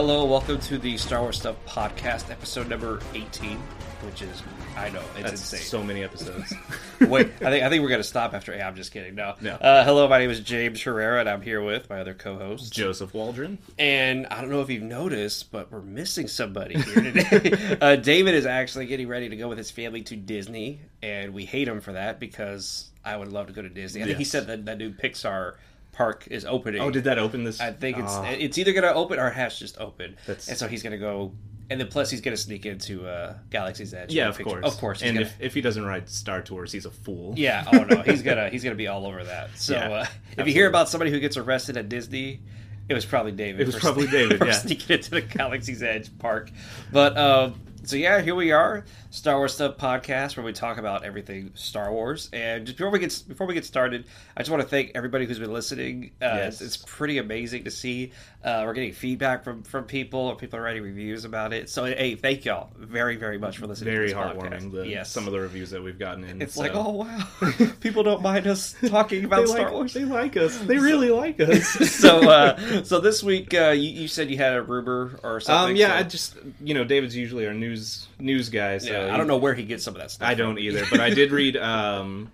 Hello, welcome to the Star Wars Stuff Podcast, episode number 18, which is, I know, it's That's insane. so many episodes. Wait, I think I think we're going to stop after, yeah, I'm just kidding. No. No. Uh, hello, my name is James Herrera, and I'm here with my other co host. Joseph Waldron. And I don't know if you've noticed, but we're missing somebody here today. uh, David is actually getting ready to go with his family to Disney, and we hate him for that because I would love to go to Disney. I think he Yes. said that that new Pixar park is opening. Oh, did that open this? I think it's Ah, it's either gonna open or has just opened. That's- and so he's gonna go, and then plus he's gonna sneak into uh, Galaxy's Edge. yeah, of picture. course, of course. And gonna, if, if he doesn't ride Star Tours, he's a fool. yeah, oh no, he's gonna he's gonna be all over that. So Yeah, uh, if you hear about somebody who gets arrested at Disney, it was probably David. It was for probably David, yeah. sneaking into the Galaxy's Edge park. But um, so yeah, here we are, Star Wars Stuff podcast, where we talk about everything Star Wars. And just before we get before we get started, I just want to thank everybody who's been listening. Uh, Yes. it's, it's pretty amazing to see. Uh, we're getting feedback from from people, or people are writing reviews about it. So hey, thank y'all very very much for listening. Very to this heartwarming. Podcast. The, yes, Some of the reviews that we've gotten in. it's so- like oh wow, people don't mind us talking about like, Star Wars. They like us. They really like us. so uh, so this week uh, you, you said you had a rumor or something. um, yeah, so- I just you know, David's usually our news news guy. So yeah, I don't know where he gets some of that stuff. I don't either, but I did read. Um,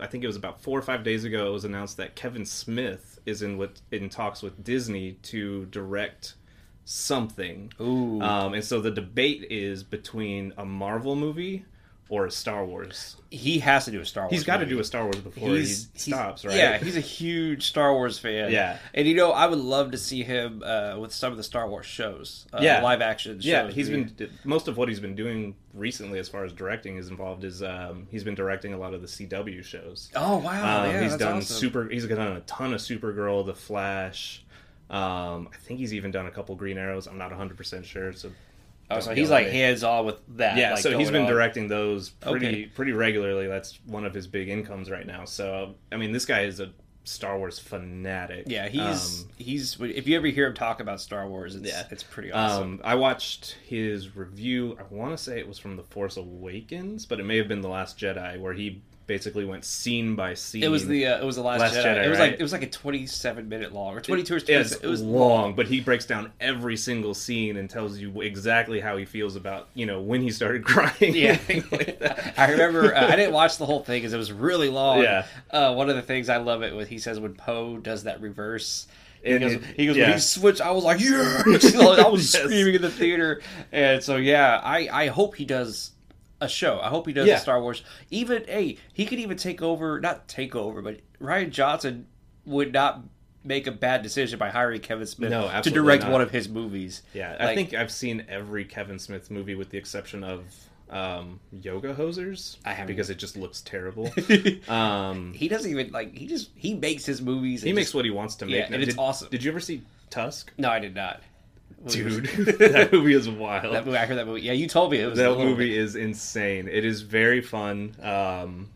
I think it was about four or five days ago. It was announced that Kevin Smith is in what in talks with Disney to direct something. Ooh. Um, and so the debate is between a Marvel movie or a Star Wars. He has to do a Star Wars. He's got to do a Star Wars before He's, he stops, right? Yeah, he's a huge Star Wars fan. Yeah. and you know, I would love to see him uh, with some of the Star Wars shows. Uh, Yeah. live action. Shows. yeah. He's been most of what he's been doing recently, as far as directing is involved, is um, he's been directing a lot of the CW shows. Oh wow! Um, yeah, he's done awesome. super. He's done a ton of Supergirl, The Flash. Um, I think he's even done a couple Green Arrows. I'm not 100 percent sure. So Oh, so he's like hands on with that. yeah. like, so he's been on. directing those pretty Okay. pretty regularly. That's one of his big incomes right now. So I mean, this guy is a Star Wars fanatic. Yeah, he's Um, he's. If you ever hear him talk about Star Wars, it's Yeah. it's pretty awesome. Um, I watched his review. I want to say it was from The Force Awakens, but it may have been The Last Jedi, where he basically went scene by scene. it was the uh, it was the last, Last Jedi. Jedi, It was right? like it was like a twenty seven minute long or twenty two or It- 27 it's It was long, but he breaks down every single scene and tells you exactly how he feels about you know when he started crying. Yeah, like. I remember. Uh, I didn't watch the whole thing because it was really long. Yeah. Uh, one of the things I love it with he says when Poe does that reverse. He And goes, it- he goes yeah. when he switched. I was like, yeah! I was Yes. screaming in the theater, and so yeah, I I hope he does a show. I hope he does Yeah. a Star Wars. Even hey, he could even take over, not take over, but Rian Johnson would not make a bad decision by hiring Kevin Smith No, to direct not. one of his movies. Yeah, I think I've seen every Kevin Smith movie with the exception of um, Yoga Hosers. I haven't. because it just looks terrible. um, he doesn't even like he just he makes his movies. he and makes what he wants to make. Yeah, and it's awesome. Did you ever see Tusk? No, I did not. Dude, that movie is wild. That movie, I heard that movie. Yeah, you told me it was that movie bit- is insane. It is very fun. Um,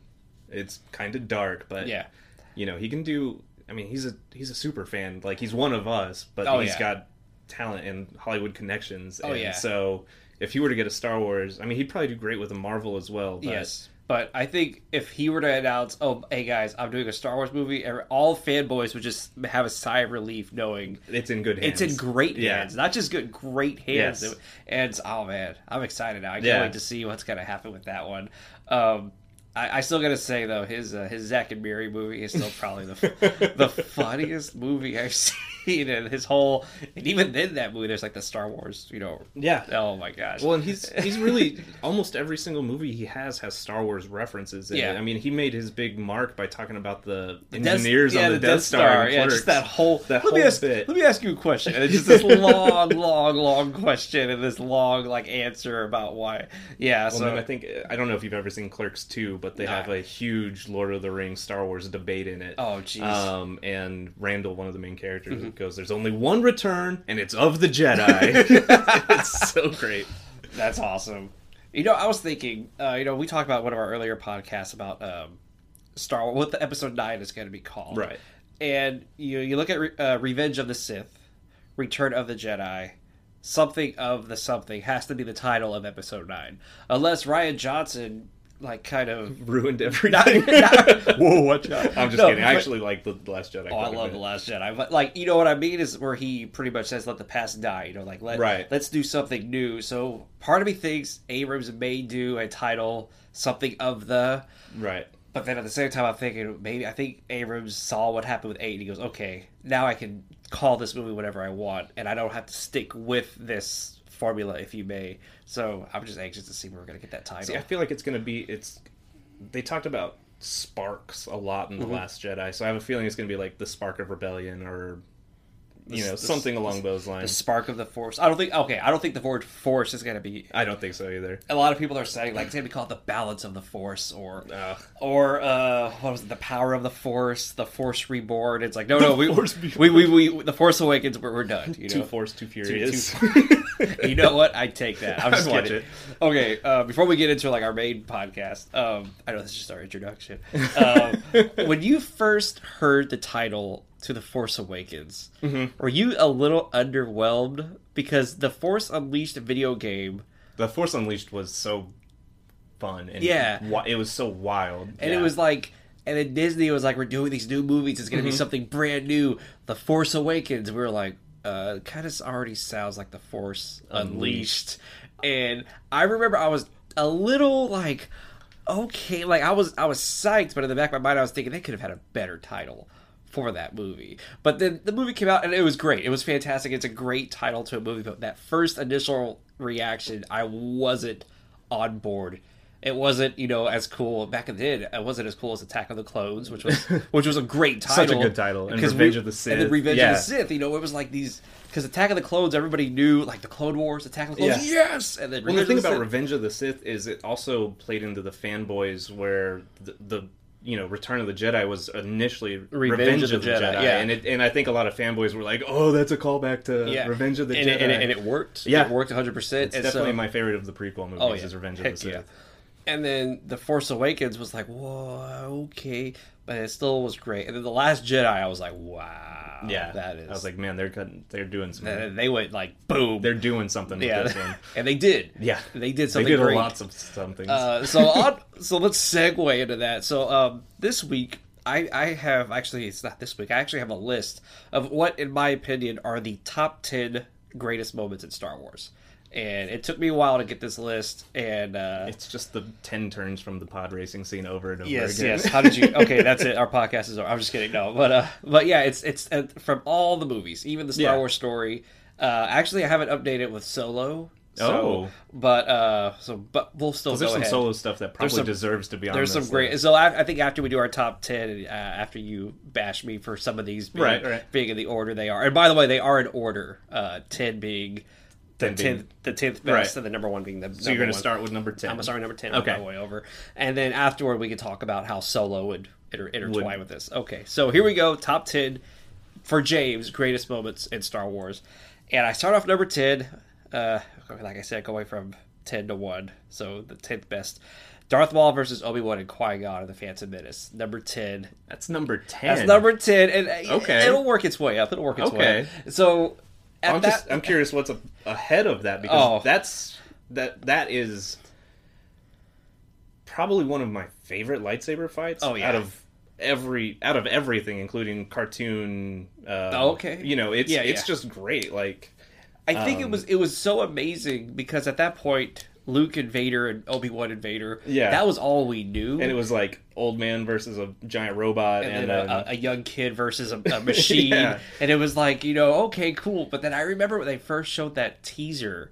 it's kind of dark, but Yeah, you know he can do. I mean, he's a he's a super fan. Like he's one of us, but Oh, he's yeah. got talent and Hollywood connections. Oh, and yeah. So if he were to get a Star Wars, I mean, he'd probably do great with a Marvel as well. But yes. But I think if he were to announce, "Oh, hey guys, I'm doing a Star Wars movie," all fanboys would just have a sigh of relief knowing it's in good hands. it's in great Yeah. hands, not just good, great hands. Yes. And oh man, I'm excited now. I can't Yeah. wait to see what's gonna happen with that one. Um, I, I still gotta say though, his uh, his Zack and Miri movie is still probably the the funniest movie I've seen. Scene and his whole and even then that movie there's like the Star Wars, you know. Yeah. Oh my gosh. Well, and he's he's really almost every single movie he has has Star Wars references. In Yeah. it. I mean, he made his big mark by talking about the Death- engineers yeah, on the, Death, Star. in Yeah, just that whole that let me ask, bit. Let me ask you a question. And it's just this long, long, long question and this long like answer about why. Yeah. Well, so then I think I don't know if you've ever seen Clerks 2, but they Nah. have a huge Lord of the Rings Star Wars debate in it. Oh, jeez. Um, and Randall, one of the main characters, Mm-hmm. Goes, "There's only one return, and it's of the Jedi." it's so great. That's awesome. You know, I was thinking, uh, you know, we talked about one of our earlier podcasts about um, Star Wars, what the episode nine is going to be called, Right. And you you look at Re- uh, Revenge of the Sith, Return of the Jedi, something of the something has to be the title of episode nine, unless Rian Johnson like kind of. Ruined everything. Not- not- Whoa, watch out! I'm just No, kidding. I actually like the Last Jedi. Oh, I love the Last Jedi, but like you know what I mean is where he pretty much says, "Let the past die." You know, like let Right. let's do something new. So part of me thinks Abrams may do a title something of the, Right. but then at the same time I'm thinking maybe I think Abrams saw what happened with eight. and He goes, "Okay, now I can call this movie whatever I want, and I don't have to stick with this formula, if you may." So I'm just anxious to see where we're gonna get that title. See, I feel like it's going to be. It's. They talked about sparks a lot in the Mm-hmm. Last Jedi, so I have a feeling it's going to be like the spark of rebellion or, you The- know, the- something along the- those the lines. spark of the Force. I don't think. Okay, I don't think the word Force is gonna be I don't think so either. a lot of people are saying like it's gonna be called the balance of the force or Ugh. or uh what was it the power of the force the force reborn it's like no no we, Force we, we we the force awakens we're, we're done you Too know forced, too furious. you know what i take that i'm just I'd watch it. okay uh before we get into like our main podcast um i know this is just our introduction um when you first heard the title to the force awakens Mm-hmm. were you a little underwhelmed because the force unleashed video game the Force Unleashed was so fun and Yeah. it was so wild, and Yeah. it was like and then disney was like we're doing these new movies it's Mm-hmm. gonna be something brand new the force awakens we were like uh kind of already sounds like the force unleashed. and i remember i was a little like okay like i was i was psyched but in the back of my mind i was thinking they could have had a better title for that movie but then the movie came out and it was great it was fantastic it's a great title to a movie but that first initial reaction i wasn't on board it wasn't, you know, as cool back then. It wasn't as cool as Attack of the Clones, which was which was a great title, Such a good title. And Revenge of the Sith. and then Revenge Yeah. of the Sith. You know, it was like these because Attack of the Clones, everybody knew like the Clone Wars, Attack of the Clones, Yeah. yes. And then Well, the thing the about Sith- Revenge of the Sith is it also played into the fanboys where the, the you know Return of the Jedi was initially Revenge, of the, Jedi, yeah. and it, and I think a lot of fanboys were like, oh, that's a callback to yeah. Revenge of the and Jedi, It, and, it, and it worked. Yeah. it worked 100. percent it's definitely my favorite of the prequel movies. Oh, yeah. is Revenge Heck of the Sith. yeah. And then the Force Awakens was like, whoa, okay, but it still was great. And then the Last Jedi, I was like, wow, Yeah, that is. I was like, man, they're cutting, they're doing something. and they went like boom, they're doing something with yeah, this one. and they did. Yeah, they did something. They did great. lots of something. Uh, so on, so let's segue into that. So um, this week, I I have actually it's not this week. I actually have a list of what, in my opinion, are the top ten greatest moments in Star Wars. And it took me a while to get this list. And uh, it's just the ten turns from the pod racing scene over and over yes, again. yes. yes. How did you? Okay, that's it. Our podcast is over. I'm just kidding. No, but uh, but yeah, it's it's uh, from all the movies, even the Star Yeah. Wars story. Uh, actually, I haven't updated with Solo. So, Oh. but uh, so but we'll still There's go some ahead. solo stuff that probably some- deserves to be on. There's this some great. list. So I, I think after we do our top ten, uh, after you bash me for some of these being, Right, right. being in the order they are, and by the way, they are in order. Uh, ten being the tenth, the tenth best, Right. and the number one being the. So you're going to start with number ten. I'm with number ten. Okay. My way over, and then afterward we could talk about how Solo would inter- intertwine Would- with this. Okay, so here we go. Top ten for James greatest moments in Star Wars, and I start off number ten. Uh, like I said, going from ten to one, so the tenth best. Darth Maul versus Obi Wan and Qui Gon in the Phantom Menace. Number ten. That's number ten. That's number ten, and uh, Okay. it'll work its way up. It'll work its way. Okay. up. So at I'm that, just I'm curious what's a, ahead of that because Oh. that's that that is probably one of my favorite lightsaber fights. Oh, yeah. out of every out of everything, including cartoon. Uh, Oh, okay. you know it's Yeah, it's yeah. just great. Like I think it Um, was it was so amazing because at that point Luke and Vader and Obi Wan and Vader. Yeah. that was all we knew. and it was like old man versus a giant robot, and and, then a, a young kid versus a, a machine, Yeah. and it was like you know okay cool. But then I remember when they first showed that teaser.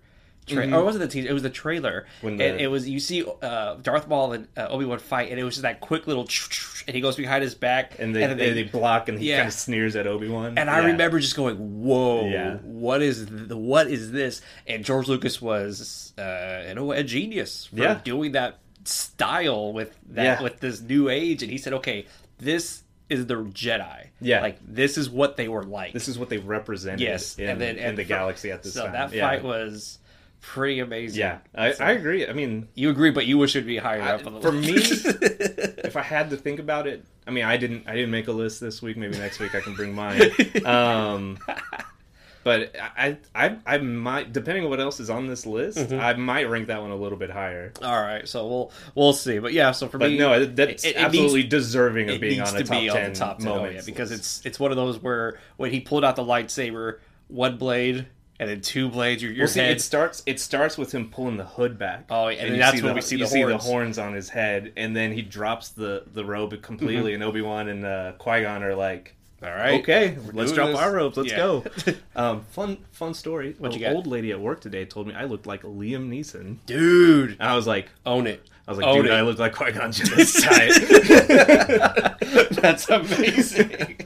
Tra- Or was it the teaser? It was the trailer, Mm-hmm. When and it was you see uh, Darth Maul and uh, Obi Wan fight, and it was just that quick little, and he goes behind his back, and they, then they, they block, and he Yeah. kind of sneers at Obi Wan. And I remember just going, "Whoa, Yeah. what is the what is this?" And George Lucas was, uh, you know, a genius for Yeah. doing that style with that Yeah. with this new age. And he said, "Okay, this is the Jedi. Yeah. like this is what they were like. this is what they represented. yes, in, and then in and the for- galaxy at this so time. So that yeah. fight was pretty amazing. Yeah, I, So- I agree. I mean, you agree, but you wish it'd be higher I- up on the for list. me, if I had to think about it, I mean, I didn't. I didn't make a list this week. Maybe next week I can bring mine. Um, but I, I, I might, depending on what else is on this list, Mm-hmm. I might rank that one a little bit higher. All right, so we'll we'll see. But yeah, so for But me, no, that's it- it absolutely needs- deserving of being on a to top be ten top 10 oh, moments yeah, because it's it's one of those where when he pulled out the lightsaber, one blade and then two blades, your, your Well, see, head. it starts. It starts with him pulling the hood back. Oh, and you that's when the, we see you the see the horns. horns on his head, and then he drops the the robe Mm-hmm. completely, and Obi Wan and uh, Qui Gon are like, All right, "Okay, let's drop this." our robes. Let's Yeah. go." um, fun fun story. What An old lady at work today told me I looked like Liam Neeson. dude, I was like, own it. I was like, Own dude, it. I look like Qui Gon Jinn. That's amazing.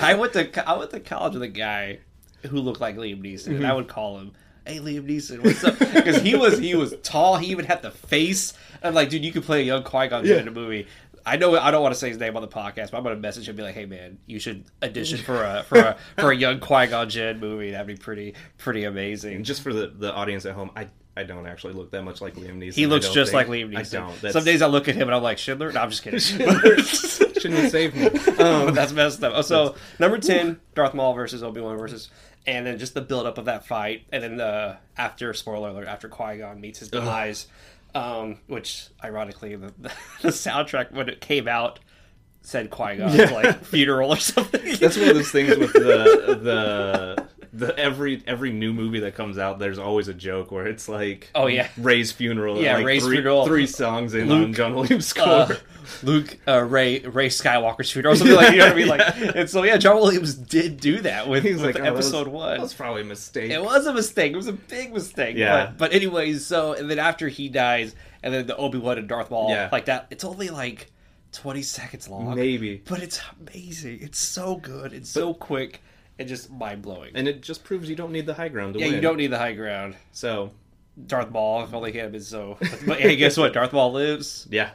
I went to I went to college with a guy who looked like Liam Neeson, and I would call him, "Hey, Liam Neeson, what's up?" Because he was he was tall. He even had the face. I'm like, dude, you could play a young Qui Gon Yeah. in a movie. I know I don't want to say his name on the podcast, but I'm gonna message him and be like, "Hey, man, you should audition for a for a for a young Qui Gon Jinn movie. That'd be pretty pretty amazing." And just for the, the audience at home, I I don't actually look that much like Liam Neeson. He looks just think. like Liam Neeson. I don't. That's, Some days I look at him and I'm like Schindler. No, I'm just kidding. shouldn't have saved me. Um, that's messed up. Oh, so number ten, Darth Maul versus Obi Wan versus, and then just the buildup of that fight, and then the after spoiler alert after Qui Gon meets his demise, um, which ironically the, the soundtrack when it came out said Qui Gon's Yeah. like funeral or something. That's one of those things with the the the every every new movie that comes out. There's always a joke where it's like, Oh, yeah. Rey's funeral. Yeah, like Rey's three, funeral. Three songs in Luke, on John Williams' score. Uh, Luke, uh, Rey, Rey Skywalker's funeral, or something like you know what I mean. Like, and so yeah, John Williams did do that with, with like, oh, that was- episode one. That was probably a mistake. It was a mistake. It was a big mistake. Yeah. But, but anyways, so and then after he dies, and then the Obi Wan and Darth Maul, Yeah. like that. It's only like twenty seconds long, Maybe. but it's amazing. It's so good. It's so quick and just mind blowing. And it just proves you don't need the high ground to Yeah, win. you don't need the high ground. So Darth Maul, if only had been so. But hey, guess what? Darth Maul lives. yeah,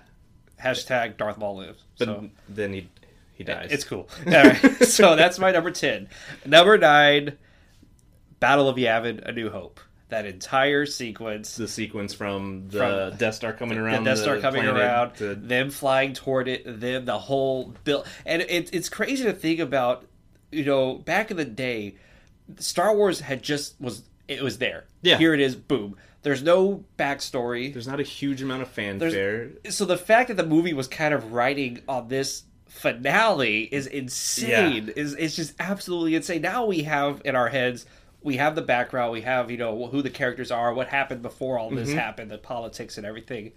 Hashtag Darth Maul lives. but so then he he dies. it's cool. All right, so that's my number ten. Number nine, Battle of Yavin: A New Hope. That entire sequence. the sequence from the From- Death Star coming the around. The Death Star coming around, to- them flying toward it, them the whole build, and it, it's crazy to think about. You know, back in the day, Star Wars had just was it was there. Yeah. here it is. Boom. There's no backstory. There's not a huge amount of fanfare. so the fact that the movie was kind of riding on this finale is insane. Is it's just absolutely insane. Now we have in our heads. We have the background. We have you know who the characters are, what happened before all Mm-hmm. this happened, the politics and everything.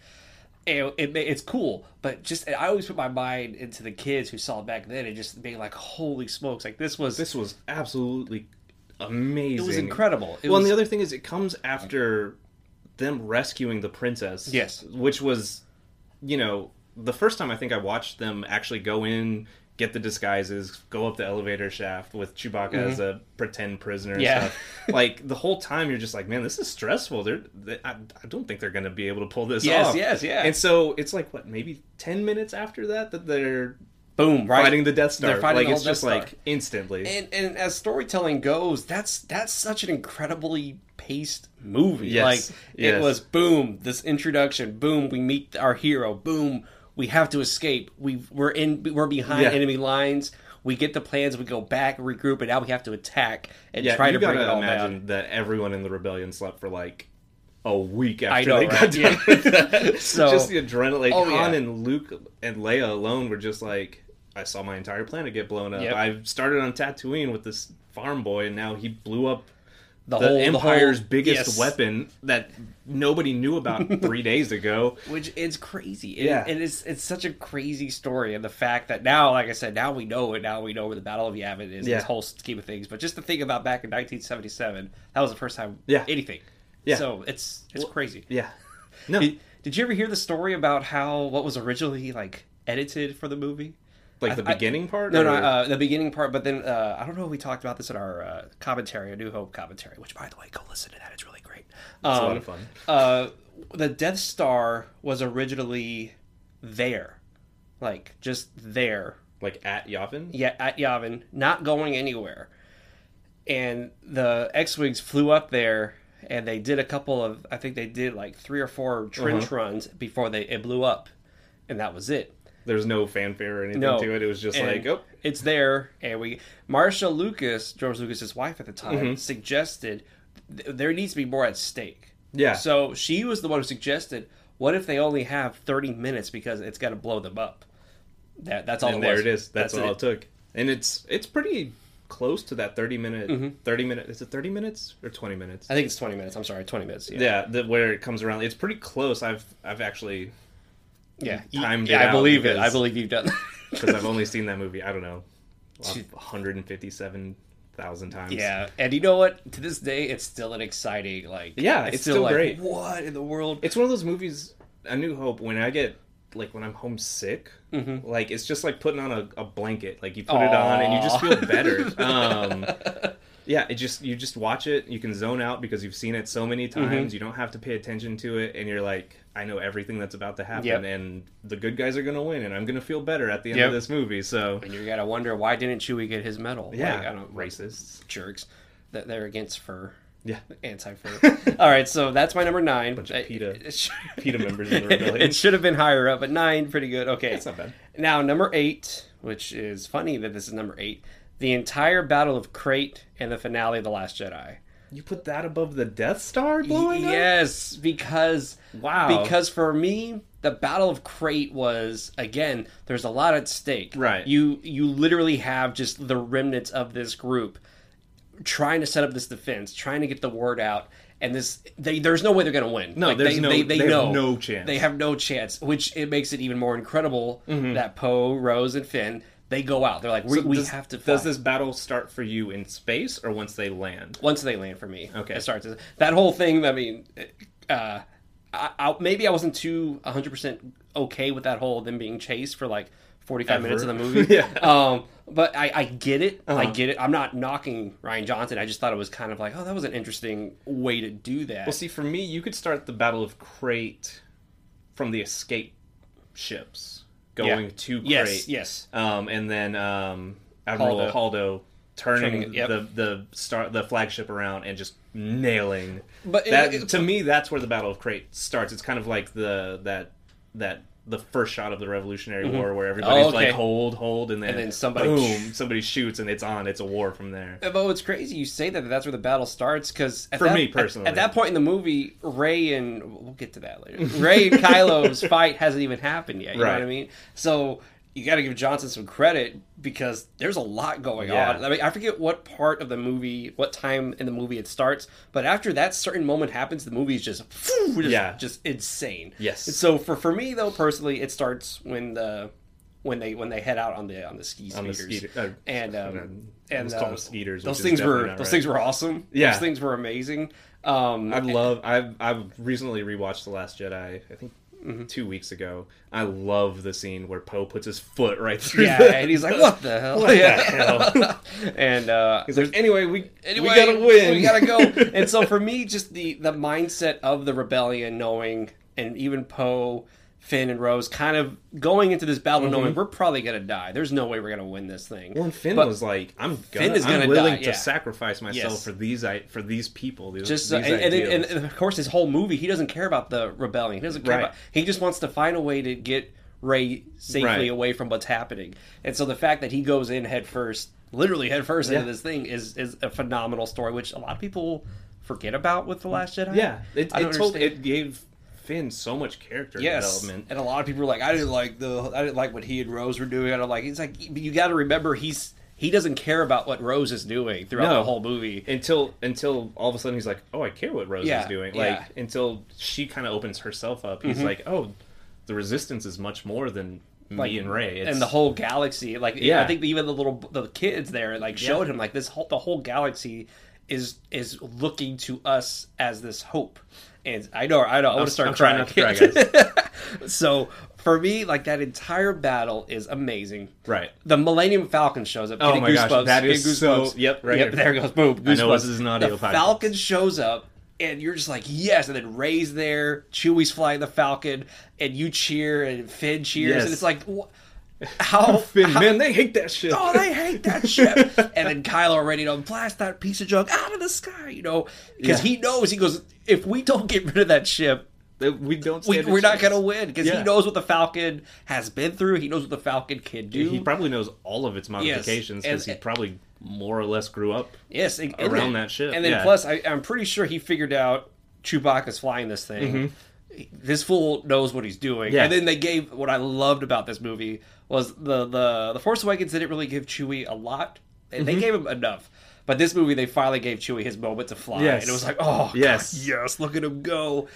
It, ma- it's cool, but just I always put my mind into the kids who saw it back then and just being like, "Holy smokes!" Like this was This was absolutely amazing. it was incredible. It well, was, and the other thing is, it comes after them rescuing the princess. Yes. which was, you know, the first time I think I watched them actually go in, get the disguises, go up the elevator shaft with Chewbacca as a pretend prisoner. Mm-hmm. Yeah. stuff. like the whole time you're just like, man, this is stressful. They're, they, I, I don't think they're going to be able to pull this Yes, off. yes, yeah. And so it's like what, maybe ten minutes after that that they're boom right fighting the Death Star. They're fighting like the it's whole just Star. like instantly. and and as storytelling goes, that's that's such an incredibly paced movie. Yes, Like it was boom, this introduction, boom, we meet our hero, boom, we have to escape. We we're in we're behind Yeah. enemy lines. We get the plans, we go back, regroup, and now we have to attack and yeah, try to bring it all imagine down. that everyone in the rebellion slept for like a week after I know, they right? got done Yeah. So- just the adrenaline. Oh, Han yeah. and Luke and Leia alone were just like, I saw my entire planet get blown up. Yep. I started on Tatooine with this farm boy, and now he blew up the, the whole Empire's the whole, biggest yes. weapon that nobody knew about three days ago. which is crazy. Yeah. and it's it's such a crazy story, and the fact that now, like I said, now we know it. Now we know where the Battle of Yavin is. Yeah. This whole scheme of things, but just to think about back in 1977, that was the first time. Yeah. anything. Yeah. so it's it's crazy. Yeah. No, Did, did you ever hear the story about how what was originally like edited for the movie? Like the I- beginning part. No, no, or- uh, the beginning part. But then uh, I don't know if we talked about this in our uh, commentary, a New Hope commentary. Which, by the way, go listen to that. It's really great. it's a lot Um, of fun. uh, the Death Star was originally there, like just there, Like at Yavin. yeah, at Yavin, not going anywhere. And the X-wings flew up there, and they did a couple of, I think they did like three or four trench Uh-huh. runs before they it blew up, and that was it. There's no fanfare or anything No, to it. It was just And like, oh, it's there, and we Marsha Lucas, George Lucas's wife at the time, Mm-hmm. suggested th- there needs to be more at stake. Yeah. So she was the one who suggested, what if they only have thirty minutes because it's got to blow them up? That that's all. and it there was. it is. That's, all it. took. And it's it's pretty close to that 30 minute Mm-hmm. 30 minute is it 30 minutes or 20 minutes I think it's twenty minutes. I'm sorry, twenty minutes. Yeah. yeah the, where it comes around it's pretty close i've i've actually Yeah. Timed yeah, it I believe it. I believe you've done. because i've only seen that movie i don't know 157000 times yeah, and you know what? To this day, it's still an exciting like. Yeah, it's still like, great. What in the world? it's one of those movies a new hope when i get like when i'm homesick Mm-hmm. like it's just like putting on a, a blanket like you put it on and you just feel better um yeah it just you just watch it you can zone out because you've seen it so many Mm-hmm. times you don't have to pay attention to it and you're like i know everything that's about to happen Yep. and the good guys are gonna win and i'm gonna feel better at the end Yep. of this movie so And you gotta wonder why didn't Chewie get his medal? yeah Like, I don't racists jerks that they're against fur. yeah anti fur. All right, so that's my number nine. Bunch of PETA- it sh- PETA members in the rebellion. it should have been higher up, but nine, pretty good. Okay, it's not bad now number eight, which is funny that this is number eight. The entire Battle of Crait and the finale of the Last Jedi. you put that above the death star blowing up? yes, because Wow. because for me the battle of crait was again there's a lot at stake Right. you you literally have just the remnants of this group trying to set up this defense trying to get the word out and this they, there's no way they're going to win No, Like, there's they, no- they, they, they have know no chance. they have no chance which it makes it even more incredible mm-hmm. that poe rose and finn they go out they're like we. So we does, have to fight. does this battle start for you in space or once they land once they land for me. Okay. it starts that whole thing. I mean, uh, I, I, maybe I wasn't too 100 percent okay with that whole them being chased for like 45 Ever. minutes of the movie. Yeah. Um, but I, I get it. I Uh-huh. get it. I'm not knocking Rian Johnson. I just thought it was kind of like, oh, that was an interesting way to do that. Well, see, for me, you could start the Battle of Crait from the escape ships going Yeah. to Crait. yes, yes. Um, and then um, Admiral Haldo. Haldo, turning, Turning yep. the the star the flagship around and just nailing. But it- it- to me, that's where the Battle of Crait starts. It's kind of like the that that the first shot of the Revolutionary mm-hmm. War, where everybody's Oh, okay. like hold, hold, and then, And then somebody- boom, somebody shoots, and it's on. It's a war from there. But what's crazy, you say that that's where the battle starts because For me, personally. at, that point in the movie, Rey and we'll get to that later. Rey and Kylo's fight hasn't even happened yet. You know Right. what I mean? So you got to give Johnson some credit because there's a lot going Yeah. on. I mean, I forget what part of the movie, what time in the movie it starts, but after that certain moment happens, the movie is just, just Yeah. just insane. Yes. And so for for me though, personally, it starts when the when they when they head out on the on the ski On the skeeter- uh, and um, let's and uh, them skeeters, Those things were those right. things were awesome. Yeah. those things were amazing. Um, I love. I've I've recently rewatched The Last Jedi. I think Mm-hmm. two weeks ago. I love the scene where Poe puts his foot right through. yeah, the, and he's like, "What the hell?" What the yeah. hell? and uh, He's like, anyway, we anyway, we gotta win. We gotta go. and so for me, just the the mindset of the rebellion, knowing, and even Poe, Finn, and Rose, kind of going into this battle, knowing we're probably gonna die. There's no way we're gonna win this thing. Mm-hmm. Well, and Finn But- was like, "I'm gonna, Finn is gonna I'm willing die, to yeah. sacrifice myself Yes. for these for these people." These, just these and, and, and, and of course his whole movie he doesn't care about the rebellion he doesn't care Right. about he just wants to find a way to get rey safely Right. away from what's happening and so the fact that he goes in head first literally head first Yeah. into this thing is is a phenomenal story which a lot of people forget about with the last jedi yeah, it, I it told it gave Finn so much character Yes, development. and a lot of people are like, I didn't like the, I didn't like what he and Rose were doing. I don't like. It's like you got to remember he's he doesn't care about what Rose is doing throughout No. the whole movie. until until all of a sudden he's like, "Oh, I care what Rose Yeah, is doing." yeah. Like until she kind of opens herself up, he's mm-hmm. like, "Oh, the resistance is much more than me and Rey." It's, and the whole galaxy. Like, Yeah. I think even the little the kids there like showed him like this whole the whole galaxy is is looking to us as this hope. And I know, I know, I want to start I'm crying. trying not to cry, so for me, like that entire battle is amazing. right. The Millennium Falcon shows up. Oh my gosh, goosebumps, that getting is so- yep, right Yep, here. there goes. Boom. I know goosebumps. this is an audio The podcast. Falcon shows up, and you're just like, yes. And then Rey's there, Chewie's flying the Falcon, and you cheer, and Finn cheers, Yes. and it's like, wh- how Finn, how- man, they hate that shit. Oh, they hate that ship. and then Kylo ready to blast that piece of junk out of the sky, you know, because Yeah. he knows he goes, if we don't get rid of that ship, we don't. we, a we're not going to win because he knows what the Falcon has been through. He knows what the Falcon can do. He probably knows all of its modifications and- because he probably more or less grew up. Yes, and, and around then- that ship, And then yeah. plus, I, I'm pretty sure he figured out Chewbacca's flying this thing. This fool knows what he's doing. Mm-hmm. Yeah. And then they gave what I loved about this movie was the the the Force Awakens didn't really give Chewie a lot. And Mm-hmm. They gave him enough. But this movie, they finally gave Chewie his moment to fly, Yes. and it was like, oh, Yes. God, yes, look at him go.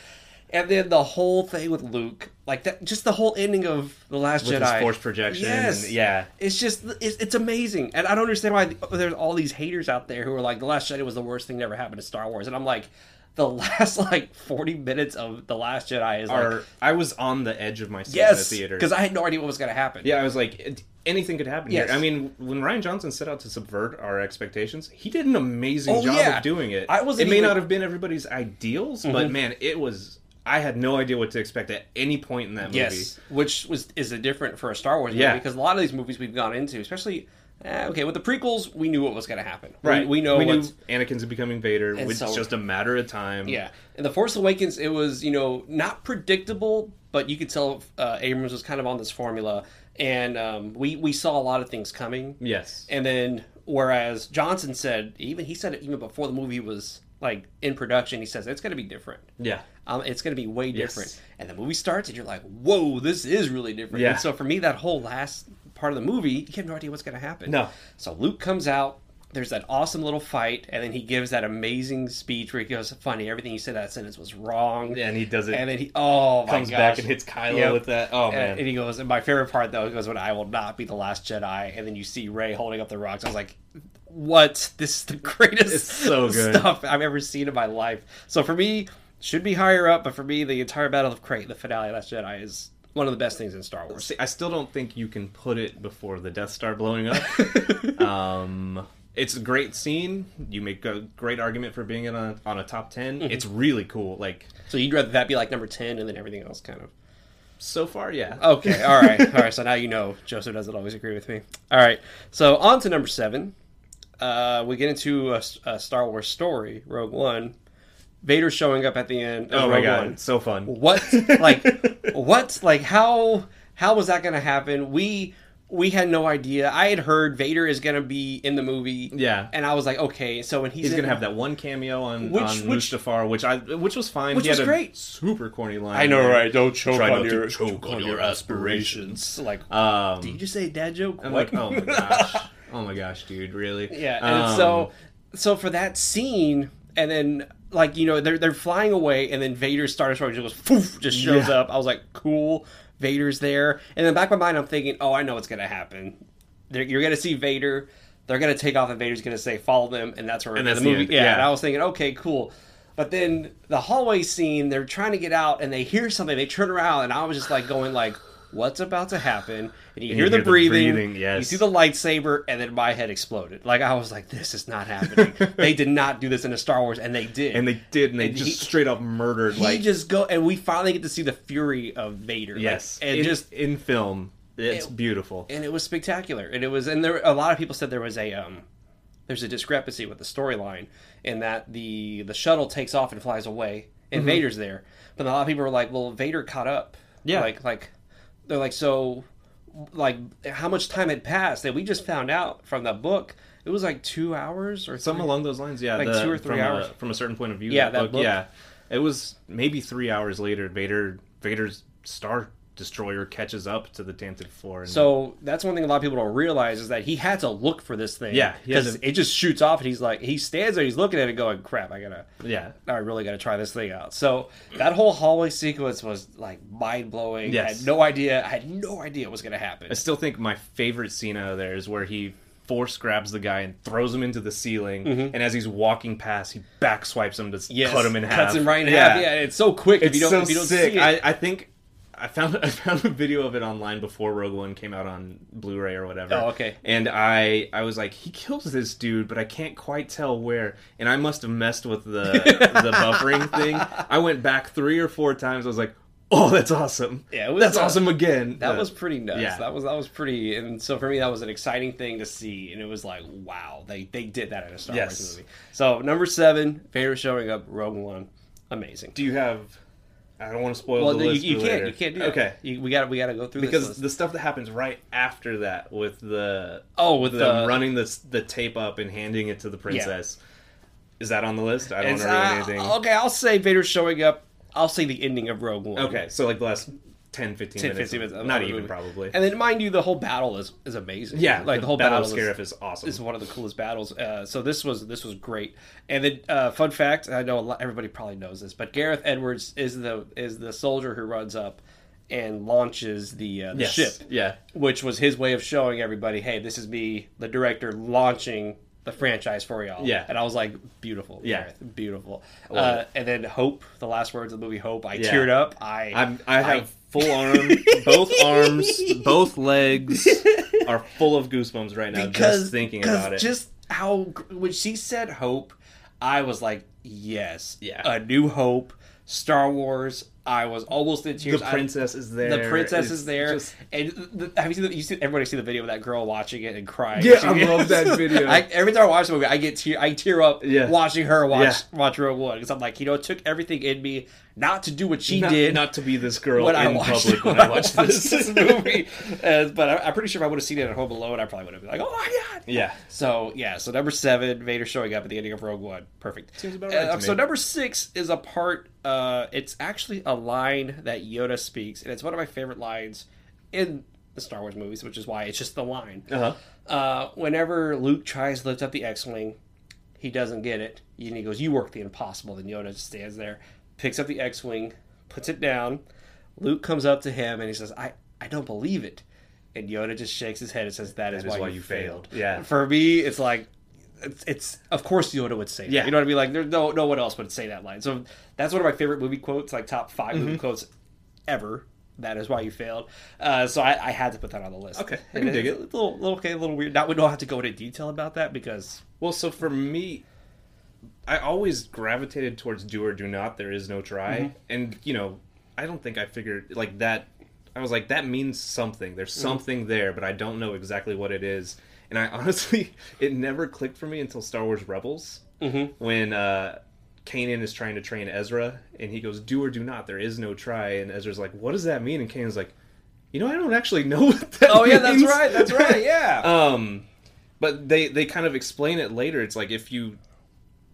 And then the whole thing with Luke, like that, just the whole ending of the Last With Jedi, force projection Yes, and- yeah. it's just it's, it's amazing, and I don't understand why there's all these haters out there who are like the Last Jedi was the worst thing that ever happened to Star Wars, and I'm like, the last like 40 minutes of the Last Jedi is like I was on the edge of my seat yes, in the theater because I had no idea what was going to happen. Yeah, I was like, it- anything could happen Yes. here. I mean, when Rian Johnson set out to subvert our expectations, he did an amazing Oh, job yeah. of doing it. I wasn't it may even- Mm-hmm. not have been everybody's ideals, but man, it was. I had no idea what to expect at any point in that movie. Yes, which was is a different for a Star Wars movie Yeah. because a lot of these movies we've gone into, especially eh, okay with the prequels, we knew what was going to happen. Right. we, know we knew Anakin's becoming Vader. And It's so- just a matter of time. Yeah, in the Force Awakens, it was you know not predictable, but you could tell uh, Abrams was kind of on this formula, and um, we we saw a lot of things coming. Yes. And then, whereas Johnson said, even he said it even before the movie was like in production, he says it's going to be different. yeah. Um, it's going to be way Yes. different. And the movie starts, and you're like, "Whoa, this is really different." Yeah. And so for me, that whole last part of the movie, you have no idea what's going to happen. No. So Luke comes out. There's that awesome little fight, and then he gives that amazing speech where he goes, "Funny, everything you said that sentence was wrong." Yeah, and he does it. And then he, oh my comes gosh. back and hits Kylo Yep. with that. Oh And, man. and he goes, and my favorite part though, he goes, "When I will not be the last Jedi," and then you see Rey holding up the rocks. I was like, "What? This is the greatest It's so good. stuff I've ever seen in my life." So for me, should be higher up, but for me, the entire Battle of Crait, the finale of Last Jedi, is one of the best things in Star Wars. See, I still don't think you can put it before the Death Star blowing up. um, it's a great scene. You make a great argument for being in a, on a top 10 Mm-hmm. It's really cool. Like So you'd rather that be like number ten, and then everything else kind of. so far, yeah. Okay, all right, all right. So now you know Joseph doesn't always agree with me. All right, so on to number seven. Uh, we get into a, a Star Wars story, Rogue One. Vader showing up at the end. Of oh my god, One. so fun. What like what like how how was that going to happen? We we had no idea. I had heard Vader is going to be in the movie. Yeah. and I was like, okay, so when he's, He's gonna have that one cameo on, Which- on which- Mustafar, which I which was fine. Which he had was a great. super corny line. I know, right? Don't choke Try on your choke on your aspirations. Like, Um, did you just say dad joke? I'm What? like, oh my gosh, oh my gosh, dude, really? Yeah, and Um, so so for that scene, and then like you know they're they're flying away, and then Vader Star Destroyer just goes poof, just shows Yeah. up. I was like, cool, Vader's there, and then back of my mind, I'm thinking, oh, I know what's gonna happen. They're, you're gonna see Vader. They're gonna take off, and Vader's gonna say, "Follow them," and that's where And that's the the movie. end, yeah, yeah. and I was thinking, okay, cool. But then the hallway scene, they're trying to get out, and they hear something. They turn around, and I was just like going like. What's about to happen? And you, hear, the, hear the breathing, breathing, yes. you see the lightsaber, and then my head exploded. Like I was like, "This is not happening." they did not do this in a Star Wars, and they did. and they did, and they And just he- straight up murdered he like just go, and we finally get to see the fury of Vader. Like, yes, and in, just in film, it's It- beautiful. and it was spectacular. And it was, and there a lot of people said there was a um, there's a discrepancy with the storyline in that the the shuttle takes off and flies away, and Vader's there. But a lot of people were like, "Well, Vader caught up." Yeah. like like they're like, so like how much time had passed? that we just found out from the book it was like two hours or Something along those lines, yeah. Like the- two or three from hours. A, from a certain point of view. Yeah, that that book, book. yeah. It was maybe three hours later. Vader, Vader's star destroyer catches up to the Tantive IV. And, So that's one thing a lot of people don't realize is that he had to look for this thing. Yeah, because to- it just shoots off, and he's like, he stands there, he's looking at it, going, "Crap, I gotta, yeah, I really gotta try this thing out." So that whole hallway sequence was like mind blowing. I had no idea. I had no idea what was gonna happen. I still think my favorite scene out of there is where he force grabs the guy and throws him into the ceiling, and as he's walking past, he back swipes him to Mm-hmm. Yes, cut him in half. Cuts him right in half. Yeah, it's so quick if you don't so if you don't sick. see it. I, I think I found I found a video of it online before Rogue One came out on Blu-ray or whatever. Oh, okay. And I I was like, he kills this dude, but I can't quite tell where. And I must have messed with the the buffering thing. I went back three or four times. I was like, oh, that's awesome. Yeah, it was, that's uh, awesome again. That was pretty nuts. yeah. That was that was pretty, and so for me, that was an exciting thing to see, and it was like, wow, they they did that in a Star Yes. Wars movie. So number seven, Vader showing up, Rogue One, amazing. Do you have? I don't want to spoil Well, the you, list. you can't later. you can't do that. Okay. You, we got we got to go through this Because the stuff that happens right after that, with the Oh, with them the- running the the tape up and handing it to the princess, is that on the list? I don't It's, want to ruin uh, anything. okay, I'll say Vader showing up. I'll say the ending of Rogue One. Okay, so like the last 10, 15 10, minutes. 15 minutes. of Not even, movie. probably. And then, mind you, the whole battle is is amazing. yeah, like the, whole battle, of is, Scarif is awesome. is one of the coolest battles. Uh, so this was this was great. And then, uh, fun fact: I know a lot, everybody probably knows this, but Gareth Edwards is the is the soldier who runs up and launches the uh, the Yes, ship, Yeah. which was his way of showing everybody, hey, this is me, the director, launching the franchise for y'all. Yeah. and I was like, beautiful, Yeah. Gareth, beautiful. Uh, and then Hope, the last words of the movie Hope, I Yeah. teared up. I I'm, I have full arm, both arms, both legs are full of goosebumps right now just thinking about it. Just how when she said hope, I was like, yes, Yeah. a new hope, Star Wars. I was almost in the tears. I- princess is there. the princess It's is there, just- and the, have you seen? The, you see everybody see the video of that girl watching it and crying. Yeah, She- I love that video. I, every time I watch the movie, I get tear, I tear up Yeah. watching her watch Yeah. watch Rogue One because I'm like, you know, it took everything in me not to do what she not, did, not to be this girl when in I watched, public when when I watched this. this movie. Uh, but I, I'm pretty sure if I would have seen it at home alone, I probably would have been like, "Oh my god!" yeah. So yeah, so number seven, Vader showing up at the ending of Rogue One, perfect. Seems about right Uh, so number six is a part. Uh, it's actually a line that Yoda speaks, and it's one of my favorite lines in the Star Wars movies, which is why it's just the line. Uh-huh. Uh, whenever Luke tries to lift up the X-wing, he doesn't get it, and he goes, "You work the impossible." Then Yoda just stands there, picks up the X-wing, puts it down. Luke comes up to him and he says, "I I don't believe it," and Yoda just shakes his head and says, "That is, why, why you failed." failed. Yeah. For me, it's like. It's, it's of course Yoda would say that. Yeah. You know what I mean? Like there's no no one else would say that line. So that's one of my favorite movie quotes, like top 5 movie Mm-hmm. quotes ever. That is why you failed. Uh, so I, I had to put that on the list. Okay, I And can dig it's A little, little okay, a little weird. Now we don't have to go into detail about that because Well, so for me, I always gravitated towards do or do not. There is no try, Mm-hmm. and you know, I don't think I figured like that. I was like, that means something. There's Mm-hmm. something there, but I don't know exactly what it is. And I honestly, it never clicked for me until Star Wars Rebels, Mm-hmm. when uh, Kanan is trying to train Ezra, and he goes, "Do or do not. There is no try." And Ezra's like, "What does that mean?" And Kanan's like, "You know, I don't actually know what that Oh yeah, that's right. That's right. Yeah. Um, but they they kind of explain it later. It's like if you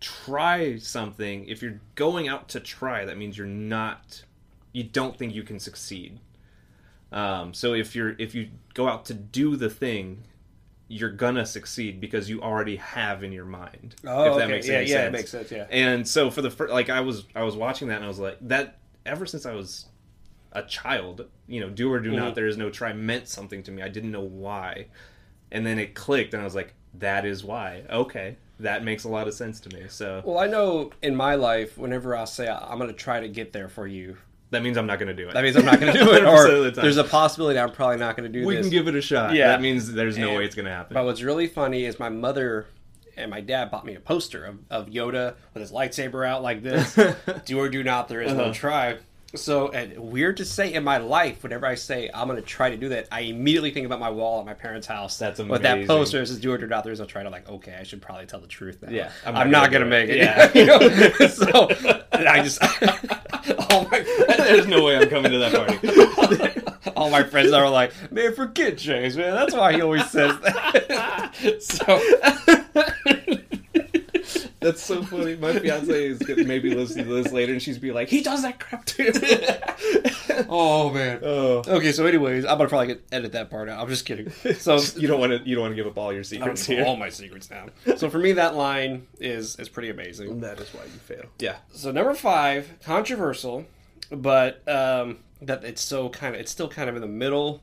try something, if you're going out to try, that means you're not, you don't think you can succeed. Um, so if you're if you go out to do the thing, you're gonna succeed because you already have in your mind. Oh, if that okay. makes yeah, any yeah, sense. it makes sense. Yeah. And so for the first, like I was I was watching that and I was like that ever since I was a child, you know, do or do Mhm. not, there is no try meant something to me. I didn't know why. And then it clicked and I was like, that is why. Okay. That makes a lot of sense to me. So Well, I know in my life, whenever I say I'm going to try to get there for you, that means I'm not going to do it. that means I'm not going to do it, or the there's a possibility I'm probably not going to do this. we this. can give it a shot. Yeah. That means there's no And- way it's going to happen. But what's really funny is my mother and my dad bought me a poster of, of Yoda with his lightsaber out like this. do or do not, there is no Uh-huh. try. So, and weird to say in my life, whenever I say I'm going to try to do that, I immediately think about my wall at my parents' house. That's With that poster, it says do or do not, there is no try. I'm like, okay, I should probably tell the truth now. Yeah, I'm, I'm not, going gonna make it. Yeah. You know? so, I just, all my there's no way I'm coming to that party. all my friends are like, man, forget James, man. That's why he always says that. so, That's so funny. My fiance is gonna maybe listen to this later, and she's be like, "He does that crap too." oh man. Oh. Okay, so anyways, I'm gonna probably edit that part out. I'm just kidding. So you don't want to. You don't want to give up all your secrets here. all my secrets now. So for me, that line is is pretty amazing. That is why you fail. Yeah. So number five, controversial, but um, that it's so kind of it's still kind of in the middle.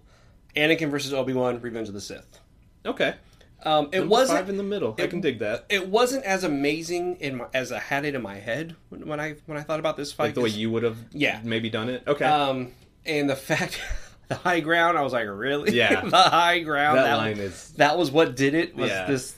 Anakin versus Obi Wan: Revenge of the Sith. Okay. Um, it Number wasn't five in the middle. I can dig that. it wasn't as amazing in my, as I had it in my head when, when I when I thought about this fight. Like the way you would have. Yeah. Maybe done it. Okay. um, and the fact the high ground, I was like, really? Yeah. the high ground. that line is. that was what did it. Was Yeah. this?